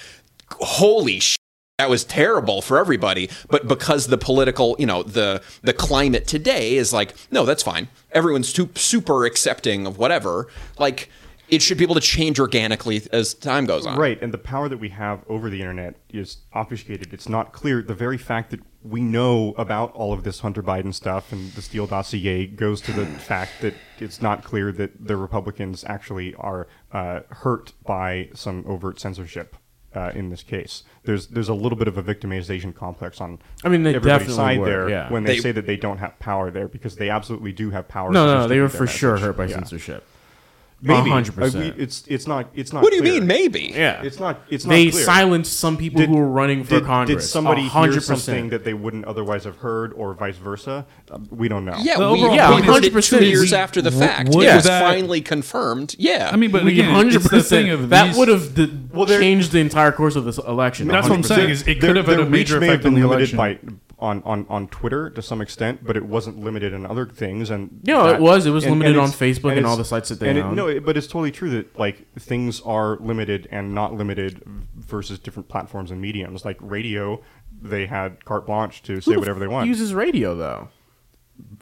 holy sh- that was terrible for everybody. But because the political you know the the climate today is like no that's fine. Everyone's too, super accepting of whatever. Like it should be able to change organically as time goes on Right, and the power that we have over the internet is obfuscated. It's not clear. The very fact that we know about all of this Hunter Biden stuff and the Steele dossier goes to the fact that it's not clear that the Republicans actually are uh, hurt by some overt censorship. Uh, in this case, there's there's a little bit of a victimization complex on I mean, they everybody's definitely side were, there yeah. when they, They- say that they don't have power there because they absolutely do have power. no, to no, they were for sure message. hurt by Yeah. censorship. Maybe hundred Uh, we- percent. It's it's not it's not. what do you clear. mean maybe Yeah, It's not. It's not. they clear. silenced some people Did- who were running for did, Congress. Did somebody hear 100%. something that they wouldn't otherwise have heard, or vice versa? Um, we don't know. yeah, The we, overall yeah, point we heard it 100% two years is- after the w- fact. would it was that- finally confirmed. Yeah, I mean, but We again, hundred it's the percent of that would have d- Well, there- changed the entire course of this election. That's what I'm 100%. saying is it Their- could have had their a major may have effect on been the limited election. by on, on, on Twitter to some extent, but it wasn't limited in other things. And No, it was. It was limited on Facebook and all the sites that they and it- own. no, it- but it's totally true that like things are limited and not limited versus different platforms and mediums. Like radio, they had carte blanche to say Who whatever they f- want. Uses radio though.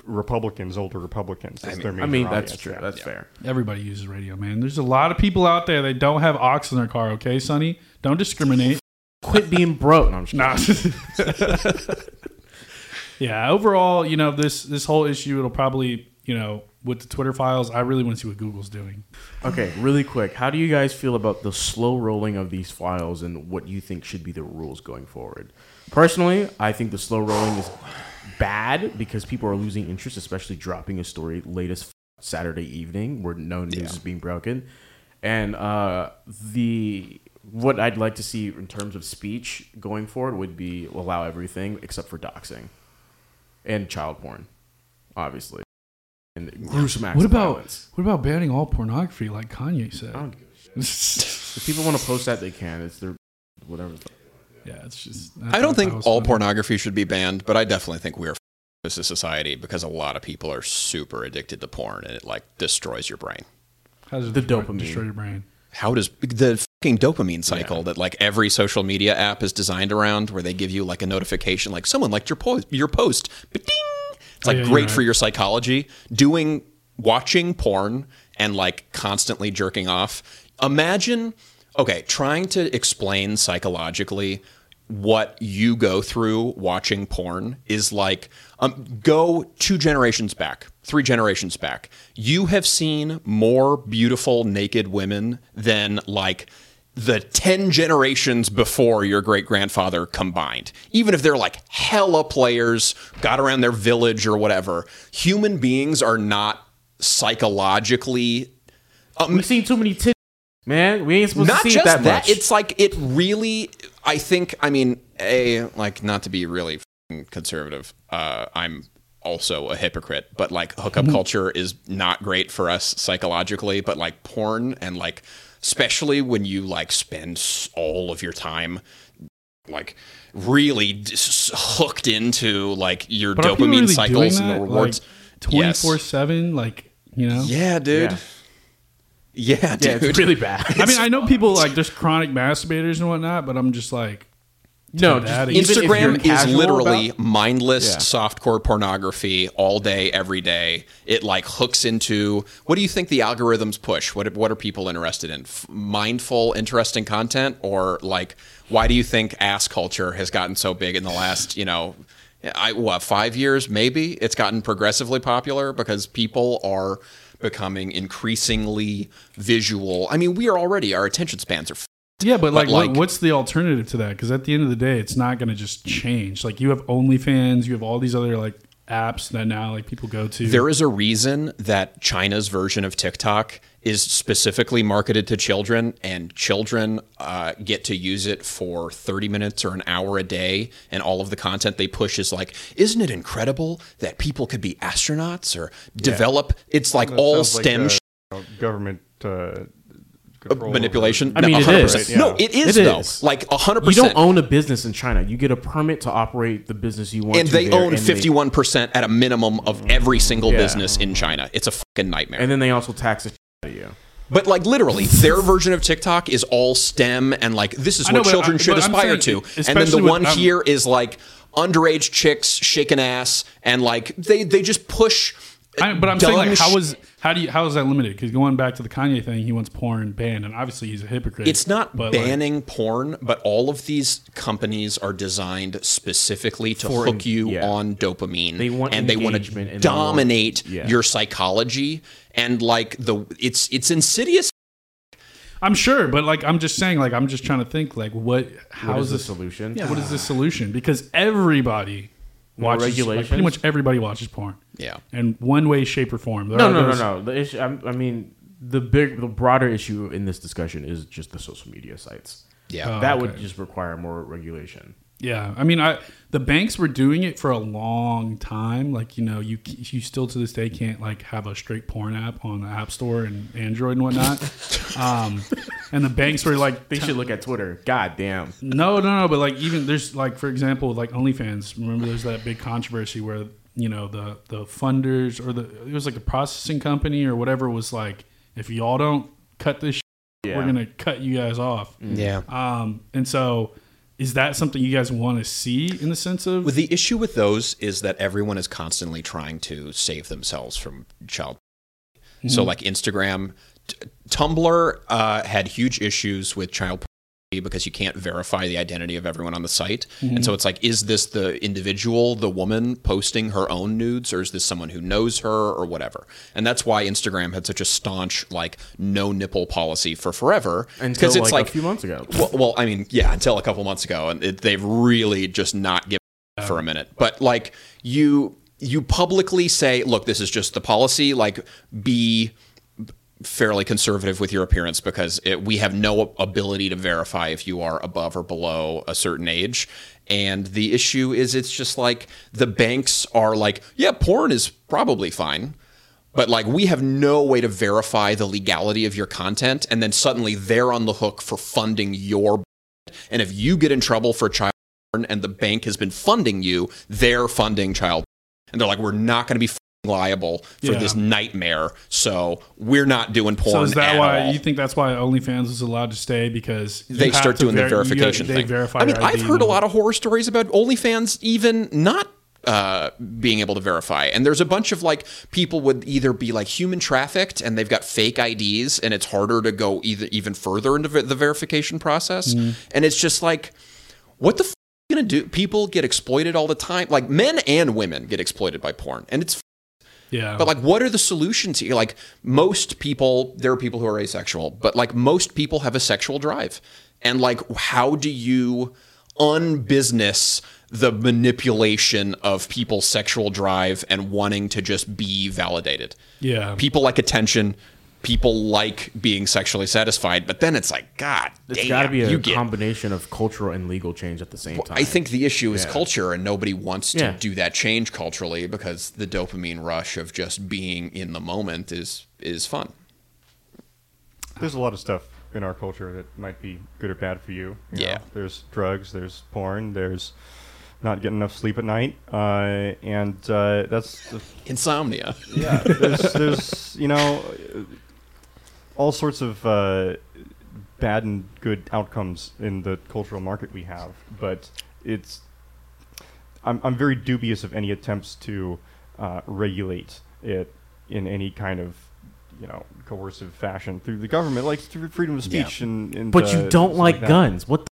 Republicans, older Republicans. That's their I mean, that's audience, true. yeah. That's fair. Everybody uses radio, man. There's a lot of people out there that don't have aux in their car. Okay, Sonny, don't discriminate. Quit being broke. No, I'm just Nah. yeah. Overall, you know this this whole issue. It'll probably you know with the Twitter files. I really want to see what Google's doing. Okay, really quick. How do you guys feel about the slow rolling of these files and what you think should be the rules going forward? Personally, I think the slow rolling is bad because people are losing interest, especially dropping a story latest Saturday evening where no news is being broken. And uh, the what I'd like to see in terms of speech going forward would be allow everything except for doxing and child porn, obviously, and gruesome acts What of about violence. what about banning all pornography, like Kanye said? I don't give a shit. If people want to post that, they can. It's their whatever. yeah, it's just. I don't think all funny. pornography should be banned, but I definitely think we are as a society because a lot of people are super addicted to porn and it like destroys your brain. How does it The destroy- dopamine. destroy your brain? How does the fucking dopamine cycle that like every social media app is designed around, where they give you like a notification, like someone liked your post, your post, but ding, it's like Oh, yeah, great you're for your psychology. Doing watching porn and like constantly jerking off. Imagine, okay, trying to explain psychologically what you go through watching porn is like um, go two generations back three generations back you have seen more beautiful naked women than like the 10 generations before your great grandfather combined even if they're like hella players got around their village or whatever human beings are not psychologically We've seen too many tits, man. We ain't supposed to see it that, that, much. it's like it really i think i mean a like not to be really f***ing conservative uh i'm also a hypocrite but like hookup culture is not great for us psychologically but like porn and like especially when you like spend all of your time like really dis- hooked into like your But dopamine really cycles doing and the that? rewards. Twenty Yes. four seven, like you know. Yeah, dude. Yeah. Yeah, Yeah, it's really bad. I mean, I know people like there's chronic masturbators and whatnot, but I'm just like, no, just that, even if you're Instagram is literally about- mindless Yeah. softcore pornography all day, every day. It like hooks into what do you think the algorithms push? What what are people interested in? F- mindful, interesting content, or like why do you think ass culture has gotten so big in the last you know, I what five years maybe? It's gotten progressively popular because people are becoming increasingly visual. I mean, we are already our attention spans are. F- yeah, but like, like- what's the alternative to that? Because at the end of the day, it's not going to just change. Like you have OnlyFans, you have all these other like apps that now like people go to. There is a reason that China's version of TikTok is specifically marketed to children, and children uh, get to use it for 30 minutes or an hour a day. And all of the content they push is like, isn't it incredible that people could be astronauts or develop? It's like That all sounds like, STEM uh, sh- government uh, manipulation. I mean, No, it 100%. is. No, Yeah. it is It though. is. Like 100%. You don't own a business in China. You get a permit to operate the business you want. and to they own 51% at a minimum of every single Yeah. business in China. It's a fucking nightmare. and then they also tax the shit out you. But like literally, their version of TikTok is all STEM and like this is I know, what children I- should aspire saying, to. And then the with- one I'm- here is like underage chicks shaking ass and like they they just push. I, but I'm saying, dumb like, how was how do you how is that limited? Because going back to the Kanye thing, he wants porn banned, and obviously he's a hypocrite. It's not but, like, banning porn, but all of these companies are designed specifically to For hook en- you yeah. on dopamine. They want and they want to and want- dominate yeah. your psychology and like the it's it's insidious. I'm sure, but like I'm just saying, like I'm just trying to think, like what how What is is the this solution? Yeah, what is the solution? Because everybody More watches like, pretty much everybody watches porn. Yeah. in one way, shape, or form. There No, are no, no, those- no. The issue. I, I mean, the big, the broader issue in this discussion is just the social media sites. Yeah. Oh, that okay. would just require more regulation. Yeah, I mean, I the banks were doing it for a long time. Like you know, you you still to this day can't like have a straight porn app on the App Store and Android and whatnot. um, and the banks were like, They should look at Twitter. God damn. no, no, no. But like even there's like for example, like OnlyFans. Remember, there's that big controversy where you know the the funders or the it was like the processing company or whatever was like, if y'all don't cut this, shit, Yeah. we're gonna cut you guys off. Yeah. Um, and so. Is that something you guys want to see in the sense of Well, the issue with those is that everyone is constantly trying to save themselves from child. So, Mm-hmm. like Instagram, t- Tumblr uh, had huge issues with child because you can't verify the identity of everyone on the site. And so mm-hmm. it's like, is this the individual, the woman posting her own nudes, or is this someone who knows her or whatever? And that's why Instagram had such a staunch, like, no nipple policy for forever. Until it's like, like a few months ago. well, well, I mean, yeah, until a couple months ago, and it, they've really just not given for a minute. But like you, you publicly say, "Look, this is just the policy. Like, be fairly conservative with your appearance because it, we have no ability to verify if you are above or below a certain age." And the issue is, it's just like the banks are like, "Yeah, porn is probably fine." But like we have no way to verify the legality of your content, and then suddenly they're on the hook for funding your. And if you get in trouble for child porn and the bank has been funding you, they're funding child. And they're like, we're not going to be liable for Yeah. this nightmare, so we're not doing porn. So is that at why all. you think that's why OnlyFans is allowed to stay because they start doing the ver- you verification they thing? Verify I mean, I've heard a lot of horror stories about OnlyFans even not uh, being able to verify. And there's a bunch of like people would either be like human trafficked and they've got fake IDs and it's harder to go either even further into the verification process. Mm-hmm. And it's just like, what the f- are you gonna do? People get exploited all the time. Like men and women get exploited by porn, and it's Yeah, but like, what are the solutions here? Like, most people, there are people who are asexual, but like most people have a sexual drive. And like, how do you unbusiness the manipulation of people's sexual drive and wanting to just be validated? yeah, People like attention. People like being sexually satisfied, but then it's like, God It's damn, got to be a you get combination of cultural and legal change at the same time. I think the issue is Yeah. culture, and nobody wants to Yeah. do that change culturally because the dopamine rush of just being in the moment is is fun. There's a lot of stuff in our culture that might be good or bad for you. you Yeah. know. there's drugs, there's porn, there's not getting enough sleep at night, uh, and uh, that's Insomnia. yeah. There's there's you know all sorts of uh, bad and good outcomes in the cultural market we have, but it's I'm I'm very dubious of any attempts to uh, regulate it in any kind of you know coercive fashion through the government, like through freedom of speech and, and. But uh, you don't stuff like guns. What? The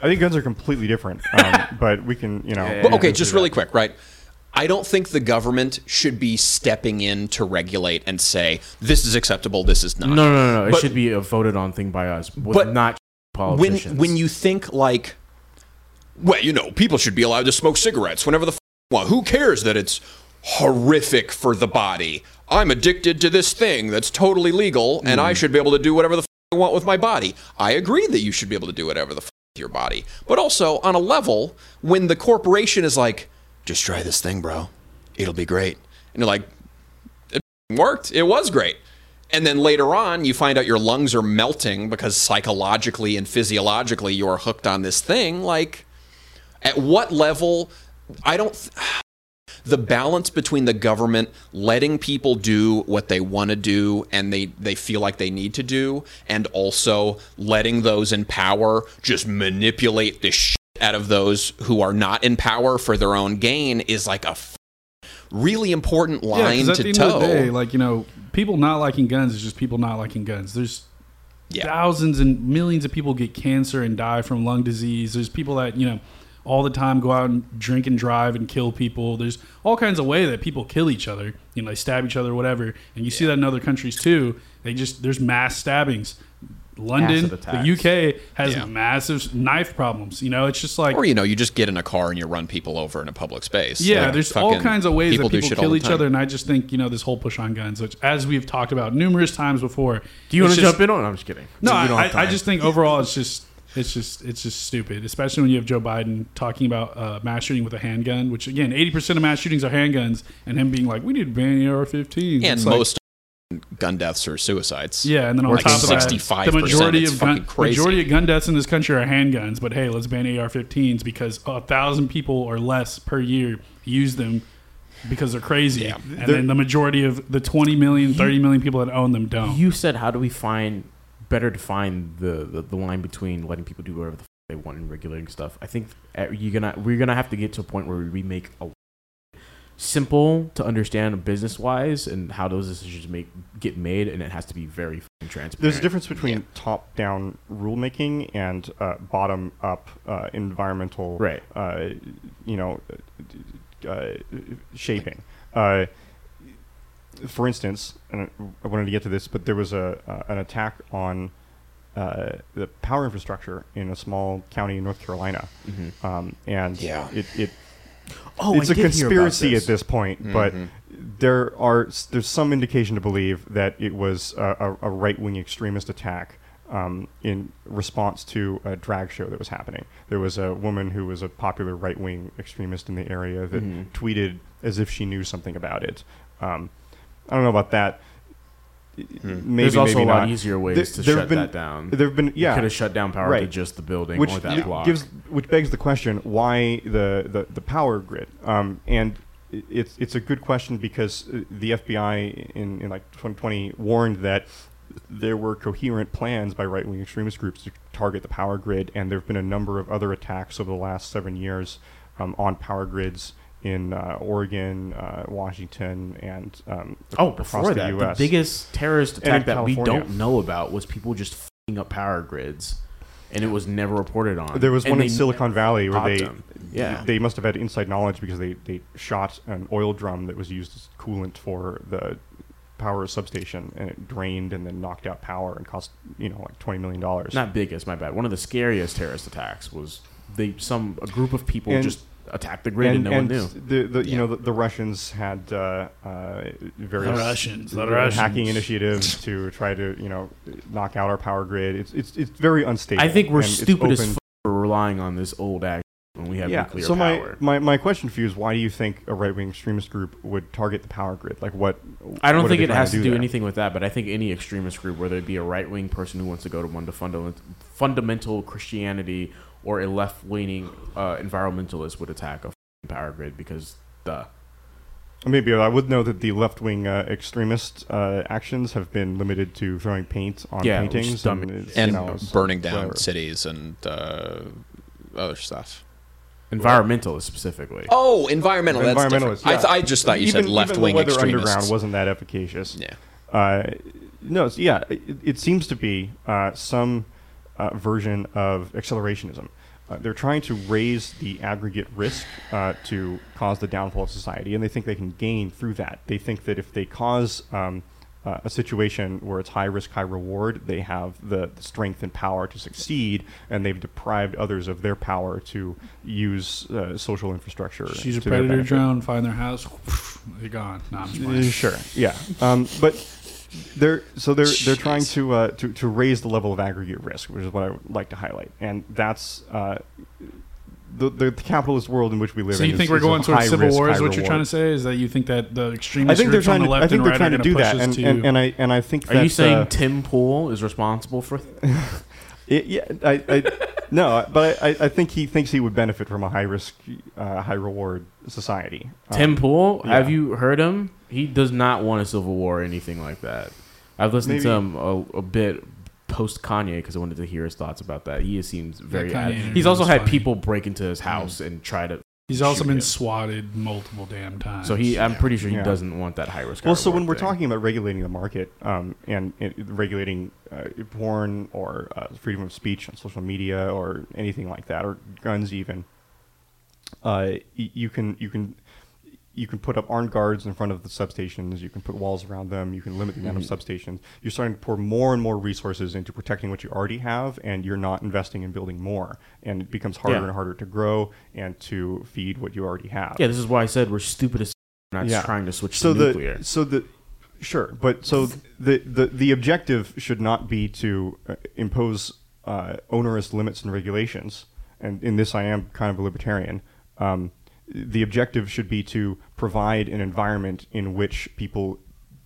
I think guns are completely different, um, but we can you know. Yeah, But we okay, just really that. quick, right? I don't think the government should be stepping in to regulate and say this is acceptable, this is not. No, no, no, no. It should be a voted on thing by us, But not when politicians. when you think like, well, you know, people should be allowed to smoke cigarettes whenever the f- want. Who cares that it's horrific for the body? I'm addicted to this thing that's totally legal, and Hmm. I should be able to do whatever the f- I want with my body. I agree that you should be able to do whatever the f- with your body, but also on a level when the corporation is like, just try this thing, bro, it'll be great, and you're like, it worked. It was great. And then later on, you find out your lungs are melting because psychologically and physiologically you are hooked on this thing. Like, at what level? I don't. Th- the balance between the government letting people do what they want to do and they, they feel like they need to do, and also letting those in power just manipulate the shit out of those who are not in power for their own gain is like a f- really important Yeah, line 'cause at to the end toe. of the day, like you know, people not liking guns is just people not liking guns. There's Yeah. thousands and millions of people get cancer and die from lung disease. There's people that you know all the time go out and drink and drive and kill people. There's all kinds of way that people kill each other. You know, they stab each other, whatever. And you see that in other countries too. They just there's mass stabbings. London, the UK has Yeah. massive knife problems. You know, it's just like Or you know, you just get in a car and you run people over in a public space. yeah, Like, there's all kinds of ways that people kill each time. other, and I just think you know this whole push on guns, which as we've talked about numerous times before. do you want to jump in on? I'm just kidding. No, I, I just think overall it's just it's just it's just stupid, especially when you have Joe Biden talking about uh, mass shooting with a handgun, which again, eighty percent of mass shootings are handguns, and him being like, "We need to ban AR-15s," and It's most gun deaths or suicides. yeah, and then on like top of that, 65%, the majority of gun, majority of gun deaths in this country are handguns. But hey, let's ban AR-15s because a thousand people or less per year use them because they're crazy, Yeah. and They're- then the majority of the 20 million, 30 million people that own them don't. You said, how do we find better define the, the, the line between letting people do whatever the f- they want and regulating stuff? I think uh, you're gonna we're gonna have to get to a point where we make a simple to understand business wise and how those decisions make get made, and it has to be very transparent. There's a difference between top-down rulemaking and uh, bottom-up uh, environmental, Right. Uh, you know, uh, uh, shaping. Uh, for instance, and I wanted to get to this, but there was a uh, an attack on uh, the power infrastructure in a small county in North Carolina, um, and Yeah. it, it Oh, it's I a did hear about conspiracy this. at this point, but there are there's some indication to believe that it was a, a, a right wing extremist attack um, in response to a drag show that was happening. There was a woman who was a popular right wing extremist in the area that Mm-hmm. tweeted as if she knew something about it. Um, I don't know about that. Maybe, There's also a lot not. easier ways There- to there shut been- that down. There have been yeah, could have shut down power to just the building which or that block. gives which begs the question why the the, the power grid um, and it's it's a good question because uh, the FBI in, in like 2020 warned that there were coherent plans by right wing extremist groups to target the power grid, and there have been a number of other attacks over the last seven years um, on power grids in uh, Oregon, uh, Washington, and um, Oh, across before the that, U.S. the biggest terrorist attack that we don't know about was people just f***ing up power grids, and it was never reported on. There was And one in Silicon Valley where they, them. Yeah. they must have had inside knowledge because they, they shot an oil drum that was used as coolant for the power substation, and it drained and then knocked out power and cost you know like twenty million dollars. Not biggest, my bad. One of the scariest terrorist attacks was they some a group of people And- just attacked the grid and, no one knew. The, the you Yeah. know the, the Russians had uh, uh, various The Russians, the Russians. hacking initiatives to try to you know knock out our power grid. It's it's it's very unstable. I think we're and it's stupid as open- f- for relying on this old act when we have yeah. nuclear So my, power. my my question for you is why do you think a right wing extremist group would target the power grid? Like what? I don't what think it has to do there? anything with that, but I think any extremist group, whether it be a right wing person who wants to go to one to fundamental, fundamental Christianity or a left leaning uh, environmentalist, would attack a f***ing power grid because the Maybe I would know that the left wing uh, extremist uh, actions have been limited to throwing paint on Yeah, paintings dumb. and, and you know, burning down whatever. cities and uh, other stuff. environmentalists specifically. Oh, environmental. That's Environmentalists, different. I, th- I just thought you even, said left wing the extremists. Underground wasn't that efficacious. Yeah. Uh, no, yeah, it, it seems to be uh, some uh, version of accelerationism. Uh, they're trying to raise the aggregate risk uh, to cause the downfall of society, and they think they can gain through that. They think that if they cause um, uh, a situation where it's high risk, high reward, they have the, the strength and power to succeed, and they've deprived others of their power to use uh, social infrastructure. She's a predator drone. Find their house. They're gone. No. Sure, yeah, um, but they're so they're they're trying to, uh, to to raise the level of aggregate risk, which is what I would like to highlight, and that's uh, the, the the capitalist world in which we live. So in you think is- we're going towards civil risk, war? Is what you're trying to say? Is that you think that the I think they're groups on trying the to. left I think and they're right trying to do that, and, to? and, and I and I think Are you saying uh, Tim Pool is responsible for? It, yeah, I, I no, but I, I think he thinks he would benefit from a high risk, uh, high reward society. Tim Um, Pool? yeah. Have you heard him? He does not want a civil war or anything like that. I've listened to him a, a bit post Kanye because I wanted to hear his thoughts about that. He seems very. Kanye ad- he's also had funny. people break into his house and try to. He's also shoot been him. swatted multiple damn times. So he, I'm pretty sure he Yeah. doesn't want that high risk. Well, high so when reward we're thing. talking about regulating the market um, and, and regulating uh, porn or uh, freedom of speech on social media or anything like that, or guns even, uh, y- you can you can you can put up armed guards in front of the substations. You can put walls around them. You can limit the amount of substations. You're starting to pour more and more resources into protecting what you already have, and you're not investing in building more. And it becomes harder Yeah. and harder to grow and to feed what you already have. yeah, this is why I said we're stupid as not Yeah. trying to switch so to the nuclear. so the sure but so the the the objective should not be to uh, impose uh, onerous limits and regulations and in this i am kind of a libertarian um, the objective should be to provide an environment in which people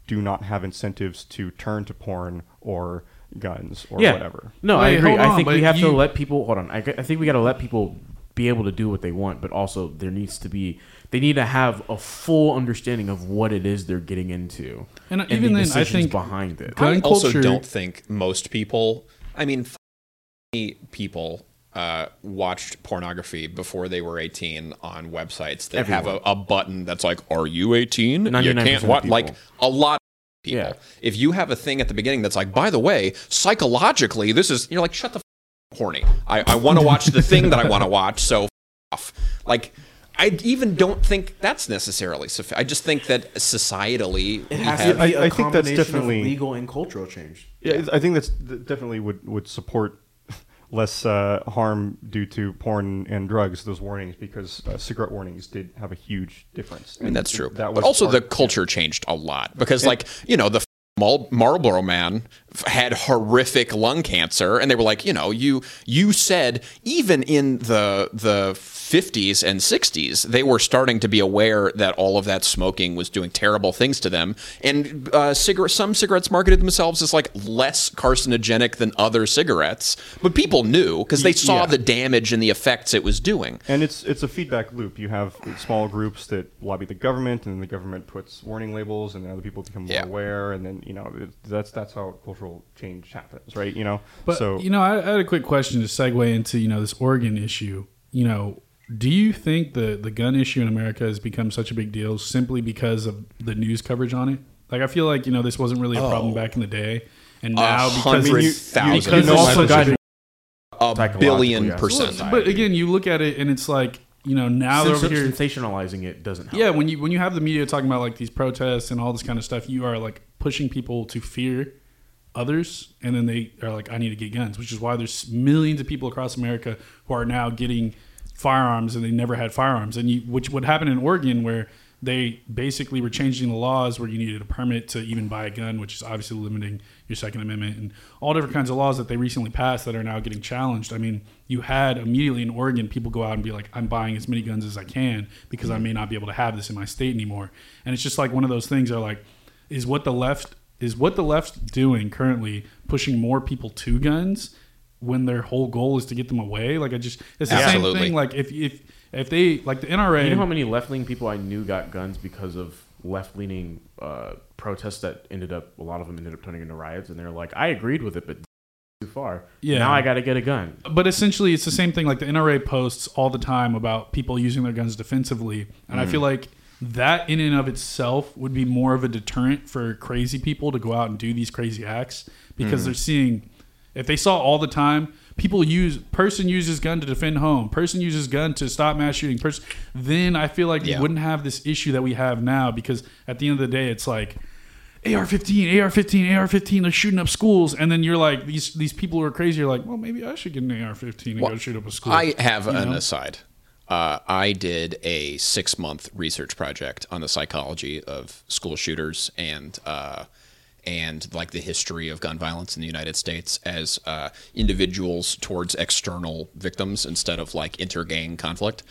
do not have incentives to turn to porn or guns or yeah. whatever No, I agree. hold I on, think we but have to let people hold on. I, I think we got to let people be able to do what they want, but also there needs to be they need to have a full understanding of what it is they're getting into And uh, and, even the then, I decisions think behind it. gun I also culture- don't think most people. I mean, people uh, watched pornography before they were 18 on websites that have a, a button that's like, "Are you 18? You can't watch." people. Like a lot. Of people. Yeah. If you have a thing at the beginning that's like, by the way, psychologically, this is you're like, shut the f- horny. I, I want to watch the thing that I want to watch, so f- off. Like, I even don't think that's necessarily sufficient. I just think that societally, we have, I- I think that's definitely- legal and cultural change. Yeah, it's- I think that's definitely would would support less uh, harm due to porn and drugs. Those warnings, because uh, cigarette warnings did have a huge difference. I mean, that's true. That but also, the culture changed a lot because, like, you know, the Marlboro man had horrific lung cancer, and they were like, you know, you you said even in the the 50s and 60s, they were starting to be aware that all of that smoking was doing terrible things to them, and uh, cigarette some cigarettes marketed themselves as like less carcinogenic than other cigarettes, but people knew because they saw yeah. the damage and the effects it was doing. And it's it's a feedback loop. You have small groups that lobby the government, and then the government puts warning labels, and then other people become more Yeah. aware, and then you know that's that's how cultural change happens, right? You know, But so you know, I, I had a quick question to segue into you know this Oregon issue. You know, do you think the the gun issue in America has become such a big deal simply because of the news coverage on it? Like, I feel like you know this wasn't really a problem oh. back in the day, and now because you, it's- thousand. because know, it's also such a big a billion yes. percent. But again, you look at it and it's like you know now they're over here. sensationalizing it doesn't help. Yeah, when you when you have the media talking about like these protests and all this kind of stuff, you are like pushing people to fear others, and then they are like, "I need to get guns," which is why there's millions of people across America who are now getting firearms and they never had firearms. And you, which would happen in Oregon, where they basically were changing the laws where you needed a permit to even buy a gun, which is obviously limiting your Second Amendment and all different kinds of laws that they recently passed that are now getting challenged. I mean, you had immediately in Oregon people go out and be like, I'm buying as many guns as I can because I mm-hmm. may not be able to have this in my state anymore. And it's just like one of those things are like, is what the left is what the left's doing currently pushing more people to guns when their whole goal is to get them away? Like I just it's the Absolutely. same thing. Like if if if they like the NRA You know how many left leaning people I knew got guns because of left leaning uh, protests that ended up a lot of them ended up turning into riots, and they're like, I agreed with it, but too far. Yeah. Now I got to get a gun. but essentially it's the same thing like the NRA posts all the time about people using their guns defensively and I feel like that in and of itself would be more of a deterrent for crazy people to go out and do these crazy acts because mm-hmm. they're seeing if they saw all the time people use person uses gun to defend home person uses gun to stop mass shooting person then I feel like Yeah. we wouldn't have this issue that we have now because at the end of the day it's like AR-15, AR-15, AR-15. They're shooting up schools, and then you're like, these these people who are crazy. You're like, well, maybe I should get an AR-15 and go shoot up a school. I have an know? aside. Uh, I did a six month research project on the psychology of school shooters and uh, and like the history of gun violence in the United States as uh, individuals towards external victims instead of like intergang conflict.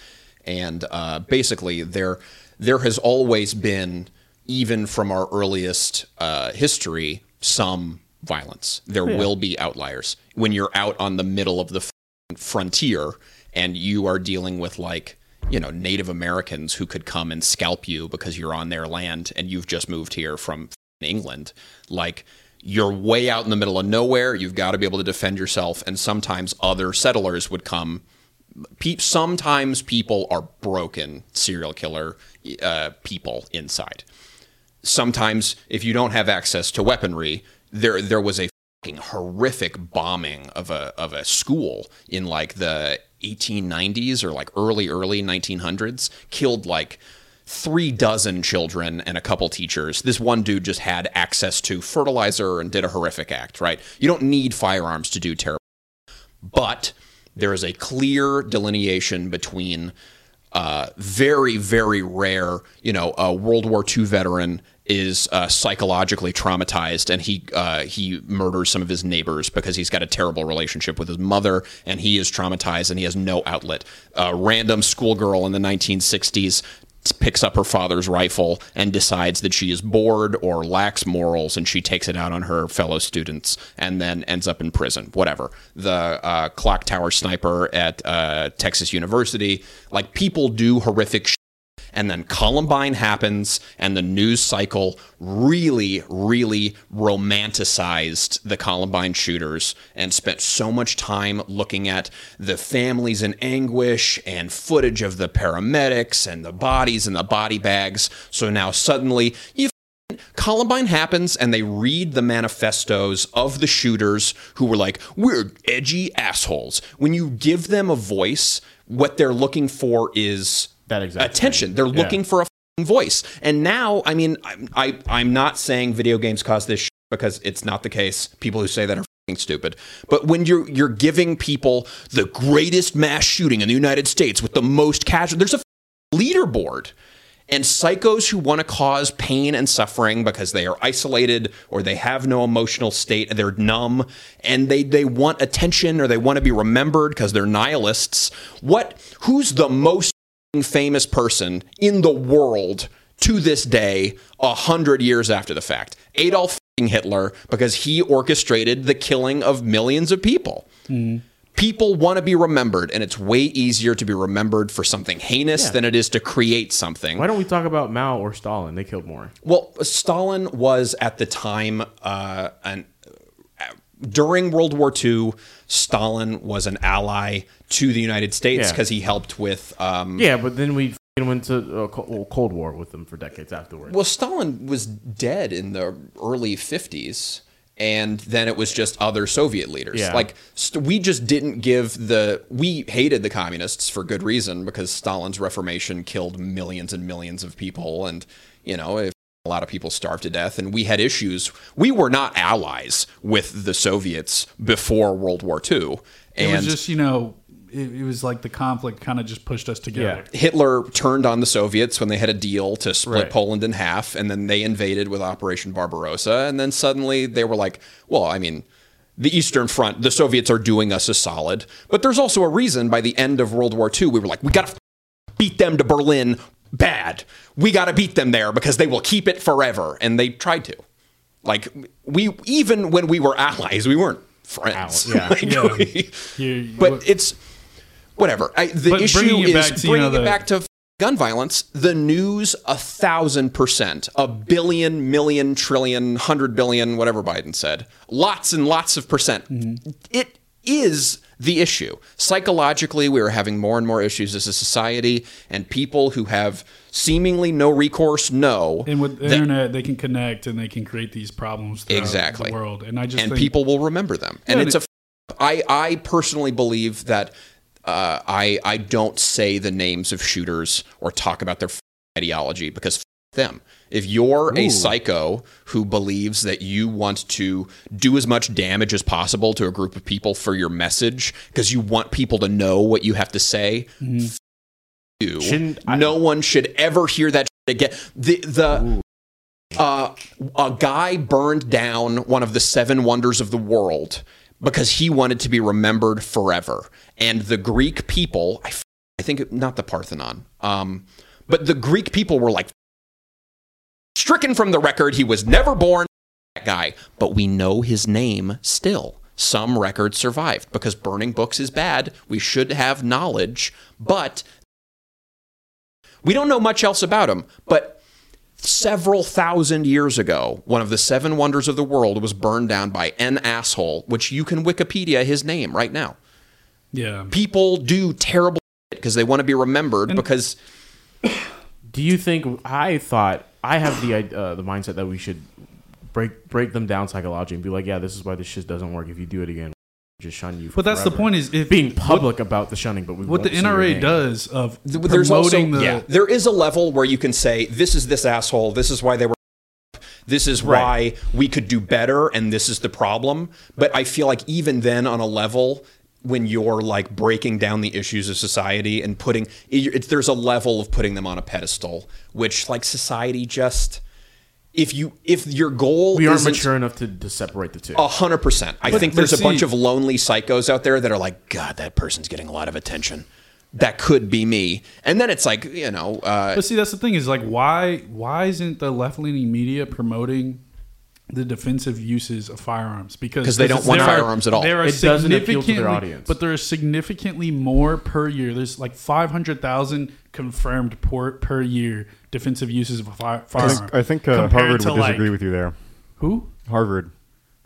And uh, basically, there there has always been, even from our earliest uh, history, some violence. There will be outliers when you're out on the middle of the frontier and you are dealing with like you know Native Americans who could come and scalp you because you're on their land and you've just moved here from England. Like you're way out in the middle of nowhere. You've got to be able to defend yourself. And sometimes other settlers would come. Pe- sometimes people are broken serial killer uh, people inside. Sometimes if you don't have access to weaponry, there there was a horrific bombing of a of a school in like the 1890s or like early early 1900s, killed like three dozen children and a couple teachers. This one dude just had access to fertilizer and did a horrific act, right? You don't need firearms to do terrible but there is a clear delineation between uh, very, very rare, you know, a World War II veteran is uh, psychologically traumatized and he uh, he murders some of his neighbors because he's got a terrible relationship with his mother and he is traumatized and he has no outlet. A random schoolgirl in the 1960s picks up her father's rifle and decides that she is bored or lacks morals and she takes it out on her fellow students and then ends up in prison whatever the uh, clock tower sniper at uh, texas university like people do horrific and then Columbine happens, and the news cycle really, really romanticized the Columbine shooters and spent so much time looking at the families in anguish and footage of the paramedics and the bodies and the body bags. So now suddenly you Columbine happens and they read the manifestos of the shooters who were like, we're edgy assholes. When you give them a voice, what they're looking for is That exact attention. thing. They're Yeah. looking for a f***ing voice. And now, I mean, I, I, I'm not saying video games cause this because it's not the case. People who say that are f***ing stupid. But when you're you're giving people the greatest mass shooting in the United States with the most casual, there's a leaderboard. And psychos who want to cause pain and suffering because they are isolated or they have no emotional state, they're numb, and they, they want attention or they want to be remembered because they're nihilists. What who's the most famous person in the world to this day, a hundred years after the fact? Adolf Hitler, because he orchestrated the killing of millions of people people want to be remembered, and it's way easier to be remembered for something heinous Yeah. than it is to create something. Why don't we talk about Mao or Stalin? They killed more. Well, Stalin was at the time uh, an during World War II. Stalin was an ally to the United States Yeah. because he helped with. Um, Yeah, but then we went to uh, Co- well, Cold War with them for decades afterwards. Well, Stalin was dead in the early 50s. And then it was just other Soviet leaders. Yeah. Like st- we just didn't give the we hated the communists for good reason because Stalin's reformation killed millions and millions of people, and you know if a lot of people starved to death, and we had issues. We were not allies with the Soviets before World War II, It and was just you know it, it was like the conflict kind of just pushed us together. Hitler turned on the Soviets when they had a deal to split Right. Poland in half, and then they invaded with Operation Barbarossa. And then suddenly they were like, well, I mean, the Eastern Front, the Soviets are doing us a solid. But there's also a reason by the end of World War II, we were like, we got to beat them to Berlin bad. We got to beat them there because they will keep it forever. And they tried to. Like, we, even when we were allies, we weren't friends. Yeah. Like, Yeah. we- You- but it's whatever. I, the issue bringing it is back to, you bringing know, it the- back to f- gun violence. The news, a thousand percent, a billion, million, trillion, hundred billion, whatever Biden said, lots and lots of percent. Mm-hmm. It is the issue. Psychologically, we are having more and more issues as a society, and people who have seemingly no recourse know and with the that- internet, they can connect and they can create these problems throughout Exactly. the world. And I just and think, people will remember them. And Yeah, it's a. but- f- I I personally believe that uh, I I don't say the names of shooters or talk about their f- ideology because f- them. If you're a psycho who believes that you want to do as much damage as possible to a group of people for your message because you want people to know what you have to say, f- you. Shouldn't I- no one should ever hear that again. The the uh, a guy burned down one of the seven wonders of the world because he wanted to be remembered forever. And the Greek people, I, f- I think not the Parthenon, um, but the Greek people were like stricken from the record. He was never born, that guy, but we know his name still. Some records survived because burning books is bad. We should have knowledge, but we don't know much else about him. But several thousand years ago, one of the seven wonders of the world was burned down by an asshole, which you can Wikipedia his name right now. yeah, People do terrible because they want to be remembered because Do you think I thought I have the uh, the mindset that we should break break them down psychologically and be like, yeah, this is why this shit doesn't work. If you do it again, we'll just shun you. but that's the point. Is if being public about the shunning, but we what the won't say NRA name. does of there's also the yeah, there is a level where you can say this is this asshole, this is why they were this is Right. why we could do better and this is the problem. But I feel like even then on a level when you're like breaking down the issues of society and putting it, there's a level of putting them on a pedestal which like society just if you if your goal We aren't mature enough to, to separate the two. a hundred percent. I think but there's a see- bunch of lonely psychos out there that are like, God, that person's getting a lot of attention. That could be me. And then it's like, you know, uh, But see, that's the thing is like, why why isn't the left leaning media promoting the defensive uses of firearms? because they don't want there are- firearms at all. There are It doesn't appeal to their significantly- audience. but there are significantly more per year. There's like five hundred thousand confirmed per, per year defensive uses of a fire, I think, I think uh, Harvard would disagree like- with you there. Who? Harvard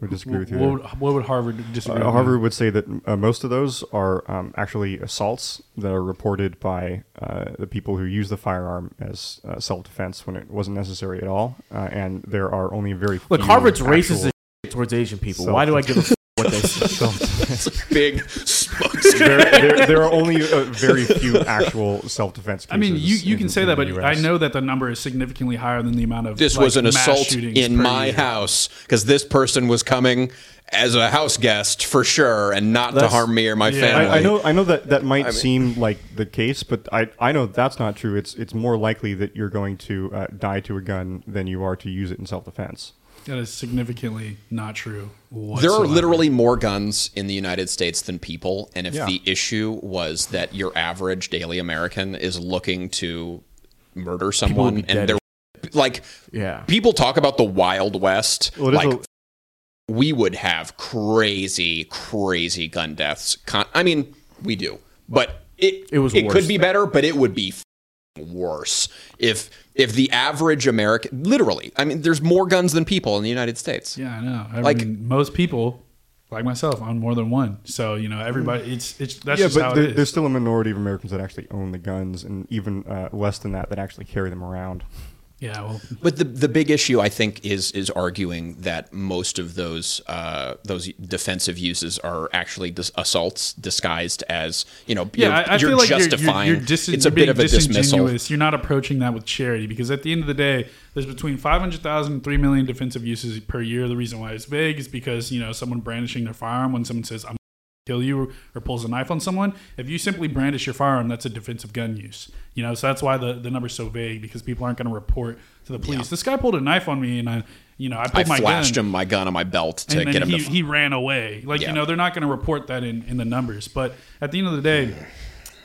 would disagree with you. What there. would, what would Harvard disagree? Uh, with? Harvard would say that uh, most of those are um, actually assaults that are reported by uh, the people who use the firearm as uh, self-defense when it wasn't necessary at all, uh, and there are only very Look, few Harvard's racist towards Asian people. Why do I give a f- what they say? it's a big smoke there, there, there are only uh, very few actual self-defense cases. I mean, you, you in- can say that, but I know that the number is significantly higher than the amount of This like, was an mass assault shootings in my year. house because this person was coming as a house guest for sure and not to harm me or my Yeah. family. I, I know, I know that that might seem like the case, but I, I know that's not true. It's it's more likely that you're going to uh, die to a gun than you are to use it in self-defense. That is significantly not true. There are literally more guns in the United States than people. And if Yeah. the issue was that your average daily American is looking to murder someone and they're like, Yeah. people talk about the Wild West. Well, like, a- we would have crazy, crazy gun deaths. Con- I mean, we do, but it It was it could be better, but it would be worse if if the average American, literally, I mean, there's more guns than people in the United States. Yeah, I know. I Like- mean, most people, like myself, own more than one. So you know, everybody. It's it's that's yeah, just how but it there, is. there's still a minority of Americans that actually own the guns, and even uh, less than that that actually carry them around. Yeah, well, But the the big issue, I think, is is arguing that most of those uh, those defensive uses are actually dis- assaults disguised as you know yeah. you're, I, I you're feel like justifying. you're, you're, dis- it's a bit of a dismissal. You're not approaching that with charity because at the end of the day, there's between 500,000 and 3 million defensive uses per year. The reason why it's vague is because you know someone brandishing their firearm when someone says I'm kill you or, or pulls a knife on someone. If you simply brandish your firearm, that's a defensive gun use. You know, so that's why the, the number's so vague because people aren't going to report to the police. This guy pulled a knife on me and I, you know, I I pulled my flashed gun him my gun on my belt to and get then him he, to. he ran away. Like Yeah. you know, they're not going to report that in, in the numbers. But at the end of the day,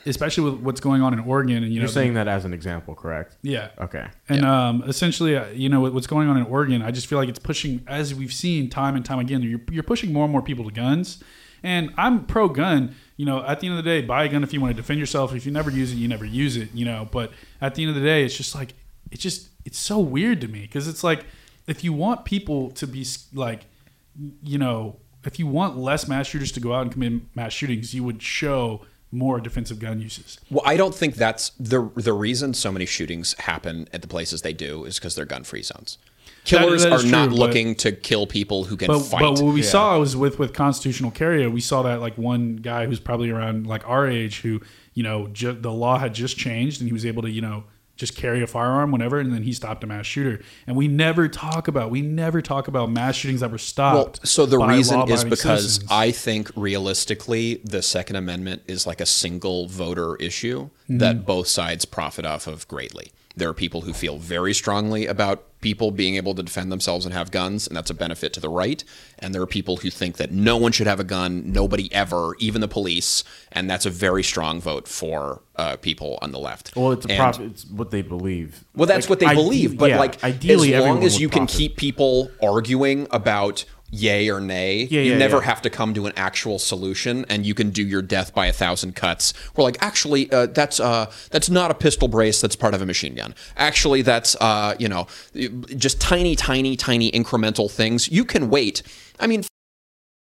especially with what's going on in Oregon, and you You're know, saying that as an example, correct? yeah, Okay. and um, essentially, uh, you know, what's going on in Oregon, I just feel like it's pushing, as we've seen time and time again, you're, you're pushing more and more people to guns. And I'm pro gun. You know, at the end of the day, buy a gun if you want to defend yourself. If you never use it, you never use it. You know, but at the end of the day, it's just like it's just it's so weird to me because it's like if you want people to be like, you know, if you want less mass shooters to go out and commit mass shootings, you would show more defensive gun uses. Well, I don't think that's the the reason so many shootings happen at the places they do is because they're gun free zones. Killers that is are not but- looking to kill people who can But, fight. but what we saw was with with constitutional carry. We saw that like one guy who's probably around like our age, who you know ju- the law had just changed, and he was able to you know just carry a firearm whenever, and then he stopped a mass shooter. And we never talk about we never talk about mass shootings that were Well, stopped. so the by reason is because citizens. I think realistically, the Second Amendment is like a single voter issue Mm-hmm. that both sides profit off of greatly. There are people who feel very strongly about people being able to defend themselves and have guns, and that's a benefit to the right. And there are people who think that no one should have a gun, nobody ever, even the police, and that's a very strong vote for uh, people on the left. Well, it's a And- prop. It's what they believe. well, that's Like, what they ide- believe. But yeah, like, ideally, as long as you can profit. keep people arguing about yay or nay, Yeah, you yeah, never yeah. have to come to an actual solution, and you can do your death by a thousand cuts. We're like, actually, uh, that's uh, that's not a pistol brace. That's part of a machine gun. Actually, that's uh, you know, just tiny, tiny, tiny incremental things. You can wait. I mean.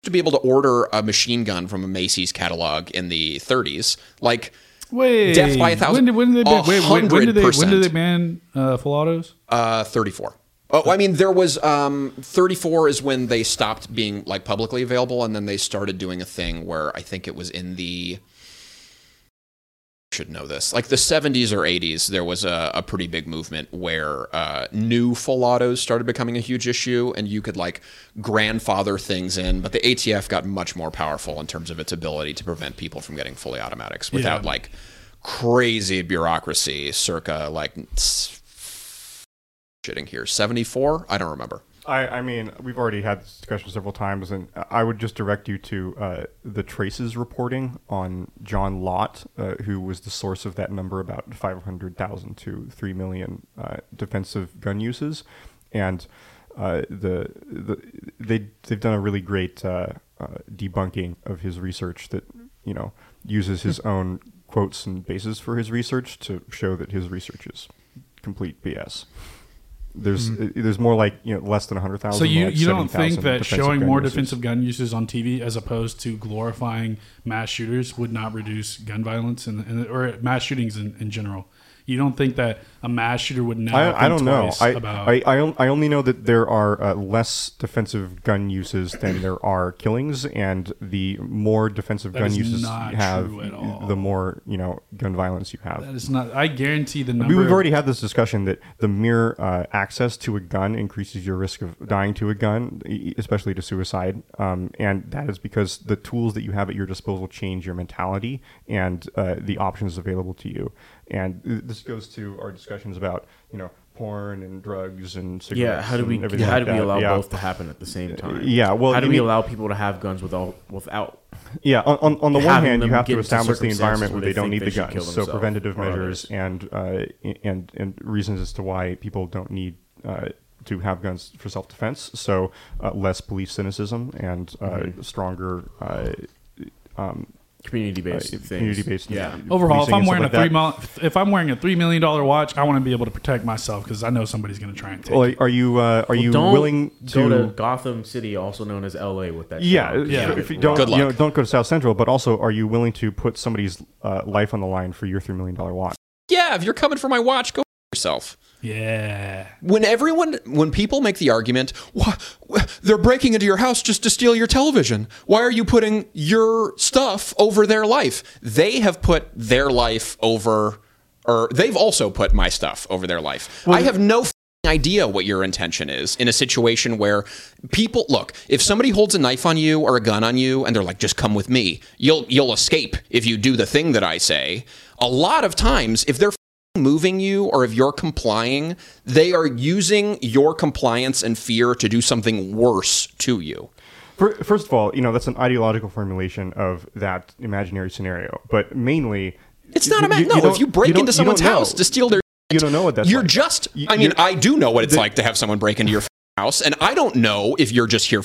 To be able to order a machine gun from a Macy's catalog in the 30s, like wait, death by a thousand- When did, when did they ban, wait, when, did they when did they ban uh, full autos? Uh, 34. Oh, I mean, there was um, 34 is when they stopped being like publicly available, and then they started doing a thing where I think it was in the should know this like the 70s or 80s there was a, a pretty big movement where uh, new full autos started becoming a huge issue and you could like grandfather things in but the atf got much more powerful in terms of its ability to prevent people from getting fully automatics without Yeah. like crazy bureaucracy circa like shitting here 74 i don't remember I, I mean, we've already had this discussion several times, and I would just direct you to uh, the Traces reporting on John Lott, uh, who was the source of that number about 500,000 to 3 million uh, defensive gun uses. And uh, the, the they, they've done a really great uh, uh, debunking of his research that, you know, uses his own quotes and bases for his research to show that his research is complete BS. There's uh, there's more like you know less than hundred thousand. So you, like you don't think that showing more defensive gun uses on TV as opposed to glorifying mass shooters would not reduce gun violence and, and or mass shootings in, in general? You don't think that a mass shooter would now? I, I don't know. I, about I, I, I only know that there are uh, less defensive gun uses than there are killings, and the more defensive That gun uses you have, true at all. the more you know gun violence you have. that is not. I guarantee the number. We've already had this discussion that the mere uh, access to a gun increases your risk of dying to a gun, especially to suicide. Um, and that is because the tools that you have at your disposal change your mentality and uh, the options available to you. And th- this goes to our discussions about, you know, porn and drugs and cigarettes. Yeah, how do we how like do we that. allow yeah. both to happen at the same time? yeah, well, how do we mean- allow people to have guns without without? Yeah, on, on, on the one hand, you have to establish the environment where they, they don't need they the guns. So preventative measures and uh, and and reasons as to why people don't need uh, to have guns for self defense. So uh, less police cynicism and uh, Mm-hmm. stronger. Uh, um, Community uh, based things. community-based Yeah. Overall, if I'm and wearing a stuff three like mil, if I'm wearing a three million dollar watch, I want to be able to protect myself because I know somebody's going to try and take. Well, it. are you uh, are you willing to go to? to Gotham City, also known as LA, with that. yeah, shit. Yeah. If you don't, Good you know, luck. don't go to South Central. But also, are you willing to put somebody's uh, life on the line for your three million dollar watch? yeah if you're coming for my watch go yourself Yeah. when everyone when people make the argument "Wha- wha- they're breaking into your house just to steal your television. Why are you putting your stuff over their life? They have put their life over or they've also put my stuff over their life. I have no idea what your intention is in a situation where people look if somebody holds a knife on you or a gun on you and they're like just come with me you'll you'll escape if you do the thing that i say. A lot of times if they're moving you or if you're complying they are using your compliance and fear to do something worse to you First of all, you know that's an ideological formulation of that imaginary scenario, but mainly it's not a you- ma- no if you break you into someone's house to steal their You don't know what that's you're like. just i mean i do know what it's the- like to have someone break into your house and i don't know if you're just here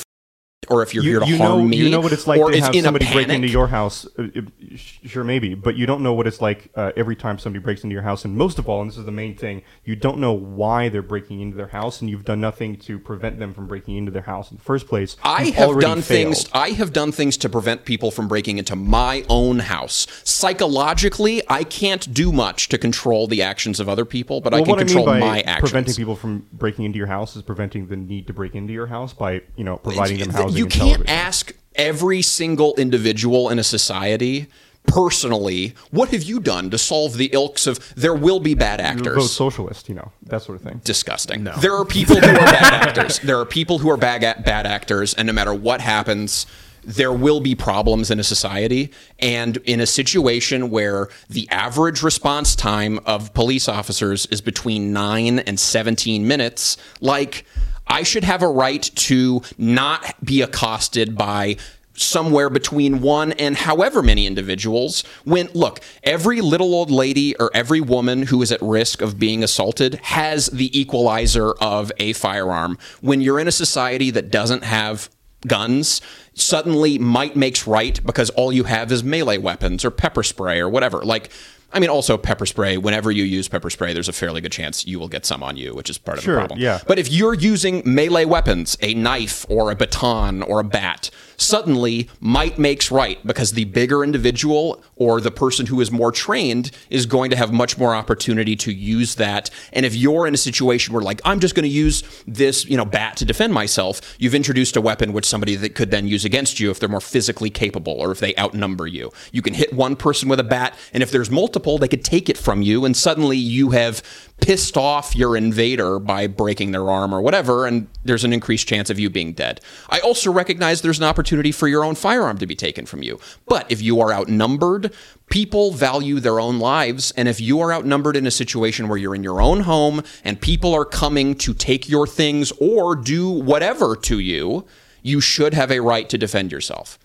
or if you're you, here to you harm know, me You know what it's like to have somebody break into your house. Uh, uh, Sure, maybe, but you don't know what it's like uh, every time somebody breaks into your house. And most of all, and this is the main thing, you don't know why they're breaking into their house, and you've done nothing to prevent them from breaking into their house in the first place. I You've have done failed. things. I have done things to prevent people from breaking into my own house. Psychologically, I can't do much to control the actions of other people, but I can control I mean by my actions. preventing people from breaking into your house is preventing the need to break into your house by you know providing them Th- housing. You and can't television. ask every single individual in a society personally, what have you done to solve the ilks of there will be bad vote actors? socialist, you know that sort of thing. disgusting. No. There are people who are bad actors. There are people who are bad, bad actors, and no matter what happens, there will be problems in a society. And in a situation where the average response time of police officers is between nine and 17 minutes, like, I should have a right to not be accosted by somewhere between one and however many individuals when look every little old lady or every woman who is at risk of being assaulted has the equalizer of a firearm. When you're in a society that doesn't have guns suddenly might makes right because all you have is melee weapons or pepper spray or whatever. Like I mean, also pepper spray. Whenever you use pepper spray, there's a fairly good chance you will get some on you, which is part of Sure, the problem. yeah. But if you're using melee weapons, a knife or a baton or a bat, suddenly might makes right because the bigger individual or the person who is more trained is going to have much more opportunity to use that. And if you're in a situation where like I'm just going to use this, you know, bat to defend myself, you've introduced a weapon which somebody that could then use against you if they're more physically capable or if they outnumber you. You can hit one person with a bat and if there's multiple, they could take it from you and suddenly you have pissed off your invader by breaking their arm or whatever, and there's an increased chance of you being dead. I also recognize there's an opportunity for your own firearm to be taken from you. But if you are outnumbered, people value their own lives, and if you are outnumbered in a situation where you're in your own home and people are coming to take your things or do whatever to you, you should have a right to defend yourself.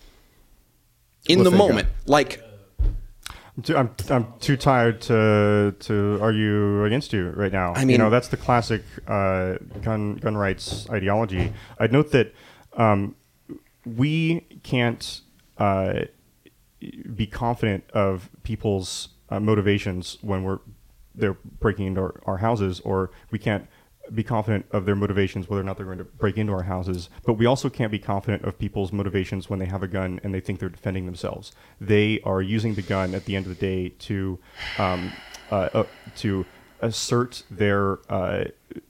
In With the moment, like too, I'm, I'm too tired to to argue against you right now. I mean, you know that's the classic uh, gun gun rights ideology. I'd note that um, we can't uh, be confident of people's uh, motivations when we're they're breaking into our, our houses, or we can't be confident of their motivations whether or not they're going to break into our houses. But we also can't be confident of people's motivations when they have a gun and they think they're defending themselves. They are using the gun at the end of the day to um, uh, uh, to assert their uh,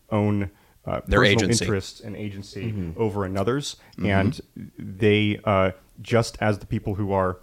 own. Uh, Their personal agency. interests and agency over another's, and they uh, just as the people who are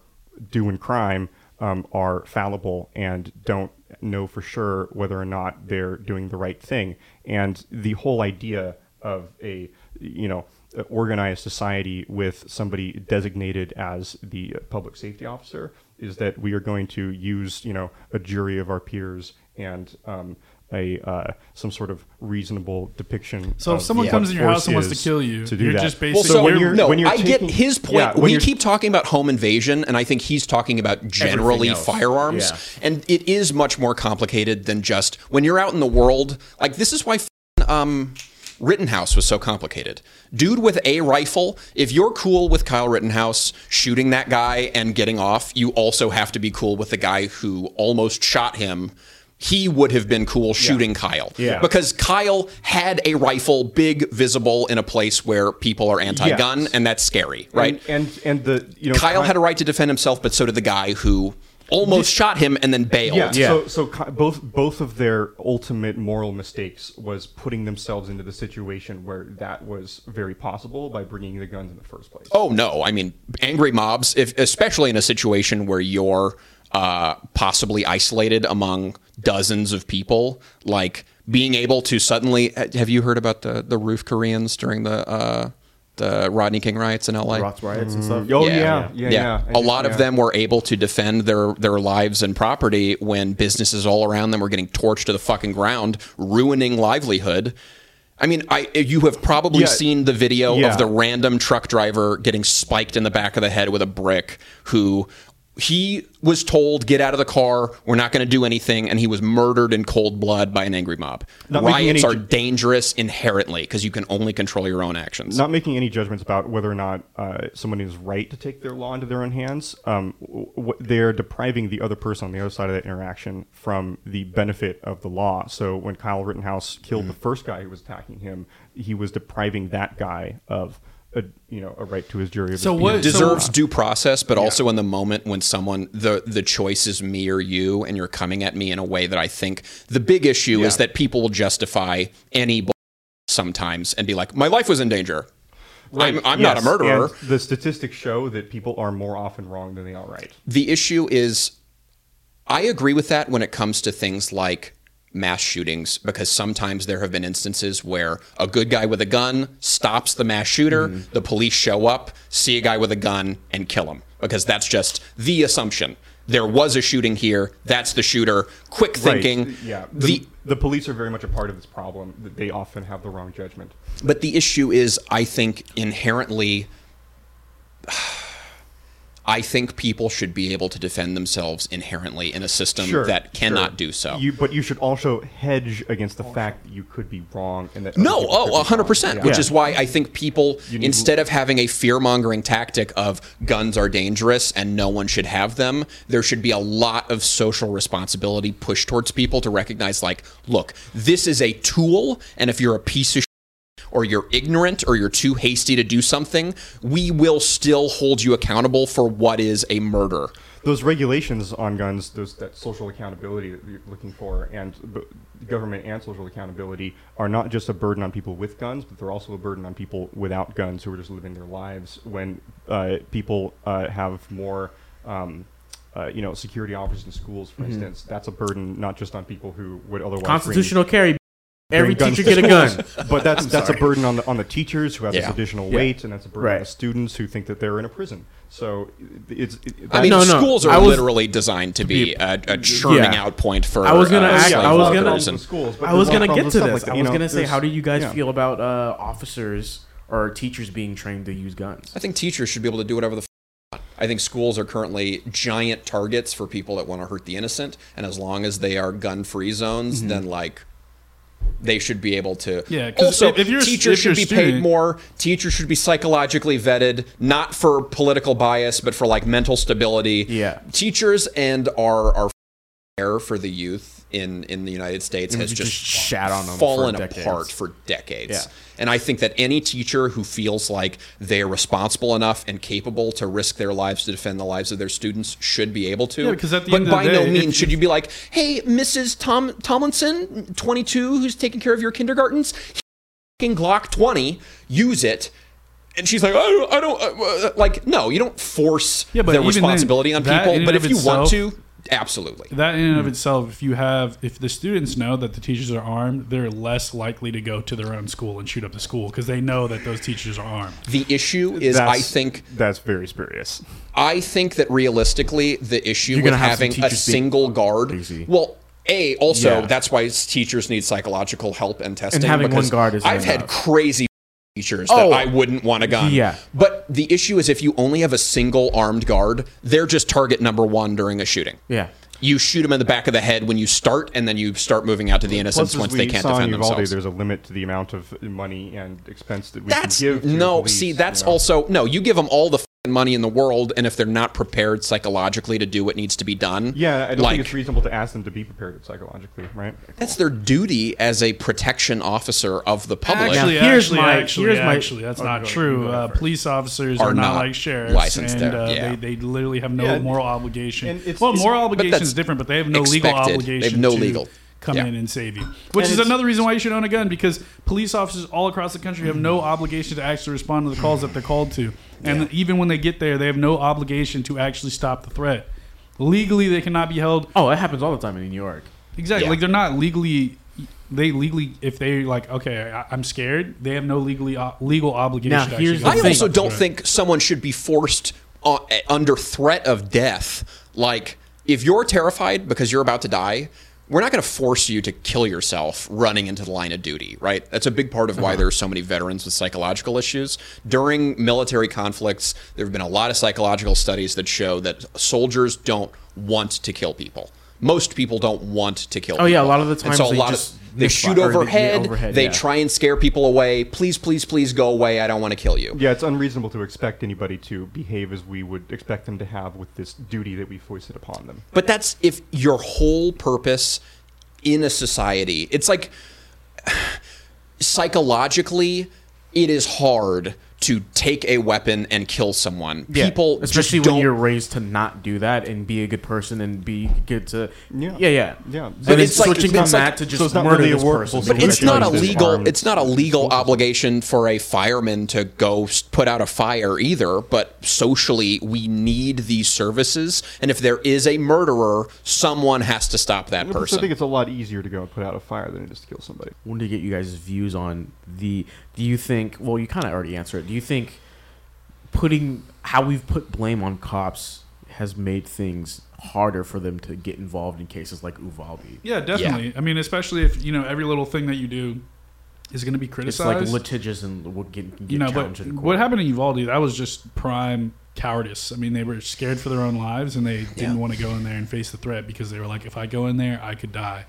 doing crime um, are fallible and don't know for sure whether or not they're doing the right thing. And the whole idea of a you know organized society with somebody designated as the public safety officer is that we are going to use you know a jury of our peers and um, a uh, some sort of reasonable depiction. So if someone comes in your house and wants to kill you, to do you're that. just Well, basically so when you're- no, when you're I get his point. Yeah, we keep talking about home invasion, and I think he's talking about generally firearms. Yeah. And it is much more complicated than just when you're out in the world. Like this is why um, Rittenhouse was so complicated. Dude with a rifle, if you're cool with Kyle Rittenhouse shooting that guy and getting off, you also have to be cool with the guy who almost shot him. He would have been cool shooting Kyle. Yeah. Because Kyle had a rifle, big, visible, in a place where people are anti gun, Yes. and that's scary, right? And and, and the you know Kyle Ky- had a right to defend himself, but so did the guy who almost shot him and then bailed. Yeah. Yeah. So, so both both of their ultimate moral mistakes was putting themselves into the situation where that was very possible by bringing the guns in the first place. Oh no! I mean, angry mobs, if, especially in a situation where you're uh, possibly isolated among dozens of people, like being able to suddenly have you heard about the the roof Koreans during the uh, the Rodney King riots in LA? Rots riots and stuff. Oh yeah, yeah, yeah. I A did- lot yeah. of them were able to defend their their lives and property when businesses all around them were getting torched to the fucking ground, ruining livelihood. I mean, I you have probably Yeah. seen the video Yeah. of the random truck driver getting spiked in the back of the head with a brick who he was told get out of the car. We're not going to do anything. And he was murdered in cold blood by an angry mob. Not riots any are dangerous inherently because you can only control your own actions. Not making any judgments about whether or not uh, someone is right to take their law into their own hands. Um, w- they're depriving the other person on the other side of that interaction from the benefit of the law. So when Kyle Rittenhouse killed the first guy who was attacking him, he was depriving that guy of a you know a right to his jury. Of So his what- peers. deserves So- due process, but also in the moment when someone the the choice is me or you, and you're coming at me in a way that I think the big issue is that people will justify any bull sometimes and be like, my life was in danger. I'm, I'm not a murderer. and the statistics show that people are more often wrong than they are right. The issue is, I agree with that when it comes to things like mass shootings, because sometimes there have been instances where a good guy with a gun stops the mass shooter, Mm-hmm. the police show up, see a guy with a gun, and kill him, because that's just the assumption. There was a shooting here. That's the shooter. Quick thinking. Right. Yeah. The, The, the police are very much a part of this problem. That they often have the wrong judgment. But the issue is, I think, inherently, I think people should be able to defend themselves inherently in a system Sure, that cannot sure. do so. You, but you should also hedge against the fact that you could be wrong and that no, oh, be 100%, wrong. which Yeah. is why I think people, instead of having a fear mongering tactic of guns are dangerous and no one should have them, there should be a lot of social responsibility pushed towards people to recognize, like, look, this is a tool, and if you're a piece of or you're ignorant or you're too hasty to do something, we will still hold you accountable for what is a murder. those regulations on guns, those that social accountability that you're looking for, and the government and social accountability are not just a burden on people with guns, but they're also a burden on people without guns who are just living their lives. When uh, people uh, have more. Um, uh, you know, security officers in schools, for instance, that's a burden not just on people who would otherwise bring- Constitutional carry. Bring Every guns teacher get a gun. But that's that's sorry. a burden on the on the teachers who have this additional Yeah. weight, and that's a burden on the students who think that they're in a prison. So it's. It, I mean, No, no, schools I are was- literally designed to be a, a churning Yeah. out point for. I was gonna uh, ask- I was gonna- and- schools, but I was there's a lot gonna get to this. like that. I was know, gonna say, how do you guys yeah. feel about uh, officers or teachers being trained to use guns? I think teachers should be able to do whatever the. F- want. I think schools are currently giant targets for people that want to hurt the innocent, and as long as they are gun-free zones, Mm-hmm. then like they should be able to. Yeah, Also, if- if you're teachers should be paid more. Teachers should be psychologically vetted, not for political bias, but for like mental stability. Yeah. teachers and our our care for the youth in in the United States has just, just shat on them fallen decades. apart for decades. Yeah. And I think that any teacher who feels like they're responsible enough and capable to risk their lives to defend the lives of their students should be able to. Yeah, because at the but end of by the no day, means should you be like, "Hey, Mrs. Tom Tomlinson, 22, who's taking care of your kindergartens, Glock 20, use it." And she's like, I don't, I don't uh, uh," like, no, you don't force Yeah, the even then, responsibility on people. But if of you want to, absolutely. That in and of itself, if you have, if the students know that the teachers are armed, they're less likely to go to their own school and shoot up the school because they know that those teachers are armed. The issue is, I think, that's very spurious. I think that realistically, the issue You're with gonna have some having a teachers being single guard, crazy. well, a also Yeah. that's why teachers need psychological help and testing. having because one guard isn't I've had enough. crazy teachers Oh. that I wouldn't want a gun. Yeah. but the issue is if you only have a single armed guard, they're just target number one during a shooting. Yeah. You shoot them in the back of the head when you start, and then you start moving out to the innocents Plus, once they can't defend in Uvalde, themselves. there's a limit to the amount of money and expense that we That's can give. To no. police, see, you that's know. also no. You give them all the fucking money in the world, and if they're not prepared psychologically to do what needs to be done, Yeah, I don't like think it's reasonable to ask them to be prepared psychologically, right? that's their duty as a protection officer of the public. Actually, Now, here's actually, my- actually, here's my- actually, that's Oh, not true. Uh, police officers Are are, not not like sheriffs, licensed and there, uh, yeah. they, they literally have no Yeah, moral obligation. and it's- well, it's- moral obligation is different, but they have no legal expected. They obligation. have no to legal. Come Yeah. in and save you, which And is another reason why you should own a gun because police officers all across the country have no obligation to actually respond to the calls that they're called to, and even when they get there, they have no obligation to actually stop the threat. Legally, they cannot be held Oh, it happens all the time in New York. Exactly. Yeah. Like they're not legally they legally, if they like, okay, I, I'm scared, they have no legally uh, legal obligation. Now, to here's actually the I also don't threat. think someone should be forced uh, under threat of death. Like, if you're terrified because you're about to die, we're not going to force you to kill yourself running into the line of duty, right? That's a big part of why uh-huh. there are so many veterans with psychological issues. During military conflicts, there have been a lot of psychological studies that show that soldiers don't want to kill people. Most people don't want to kill people. Oh, yeah, a lot of the And times so a lot just of they misfire- shoot or they- overhead, overhead, they yeah. try and scare people away. Please, please, please go away. I don't want to kill you. Yeah, it's unreasonable to expect anybody to behave as we would expect them to have with this duty that we foisted upon them. But that's if your whole purpose in a society, it's like psychologically, it is hard to take a weapon and kill someone. Yeah, People, especially when you're raised to not do that and be a good person and be good to Yeah. yeah yeah Yeah. But But it's, it's like- switching it's from like- that to just so murder really a this person. But it's not a legal. It's not a legal obligation for a fireman to go put out a fire either. But socially, we need these services, and if there is a murderer, someone has to stop that person. I think it's a lot easier to go and put out a fire than it is to kill somebody. I wanted to get you guys' views on the. Do you think? Well, you kind of already answered it. Do you think putting how we've put blame on cops has made things harder for them to get involved in cases like Uvalde? Yeah, definitely. I mean, especially if you know every little thing that you do is going to be It's criticized. like litigious and will get, get you know, but challenged court. what happened in Uvalde? That was just prime cowardice. I mean, they were scared for their own lives and they didn't Yeah. want to go in there and face the threat because they were like, if I go in there, I could die,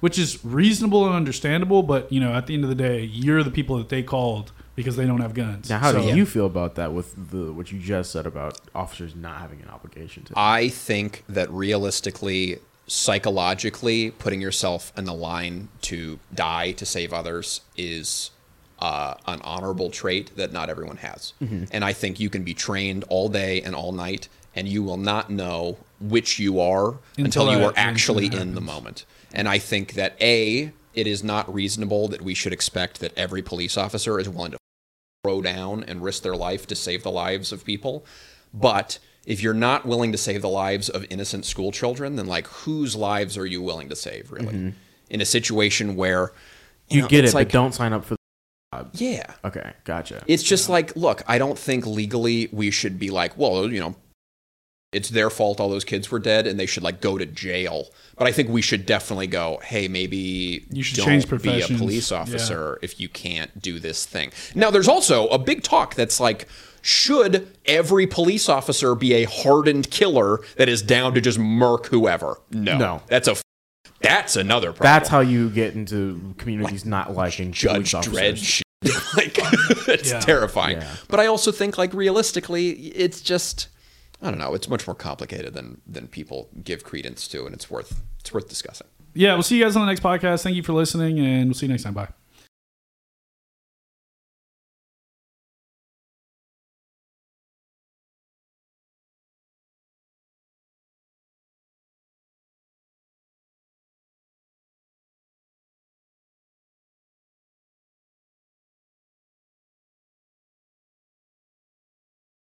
which is reasonable and understandable. But you know, at the end of the day, you're the people that they called because they don't have guns. Now, how So- do you feel about that with the what you just said about officers not having an obligation to? I think that realistically, psychologically, putting yourself in the line to die to save others is uh, an honorable trait that not everyone has. And I think you can be trained all day and all night, and you will not know which you are Until until, you are actually in the moment. And I think that A, it is not reasonable that we should expect that every police officer is willing to throw down and risk their life to save the lives of people. But if you're not willing to save the lives of innocent school children, then like whose lives are you willing to save really? Mm-hmm. In a situation where you know, get it, like but don't sign up for. The job. Yeah. Okay, gotcha. It's just like, look, I don't think legally we should be like, well, you know, it's their fault all those kids were dead and they should like go to jail. But I think we should definitely go, hey, maybe You should don't change be a professions. police Yeah. officer if you can't do this thing. Now, there's also a big talk that's like, should every police officer be a hardened killer that is down to just murk whoever? No, No. that's a that's another problem. That's how you get into communities not liking Judge police Dredd officers. like it's Yeah. terrifying. Yeah. But I also think like realistically, it's just I don't know, it's much more complicated than than people give credence to and it's worth it's worth discussing. Yeah, we'll see you guys on the next podcast. Thank you for listening, and we'll see you next time. Bye.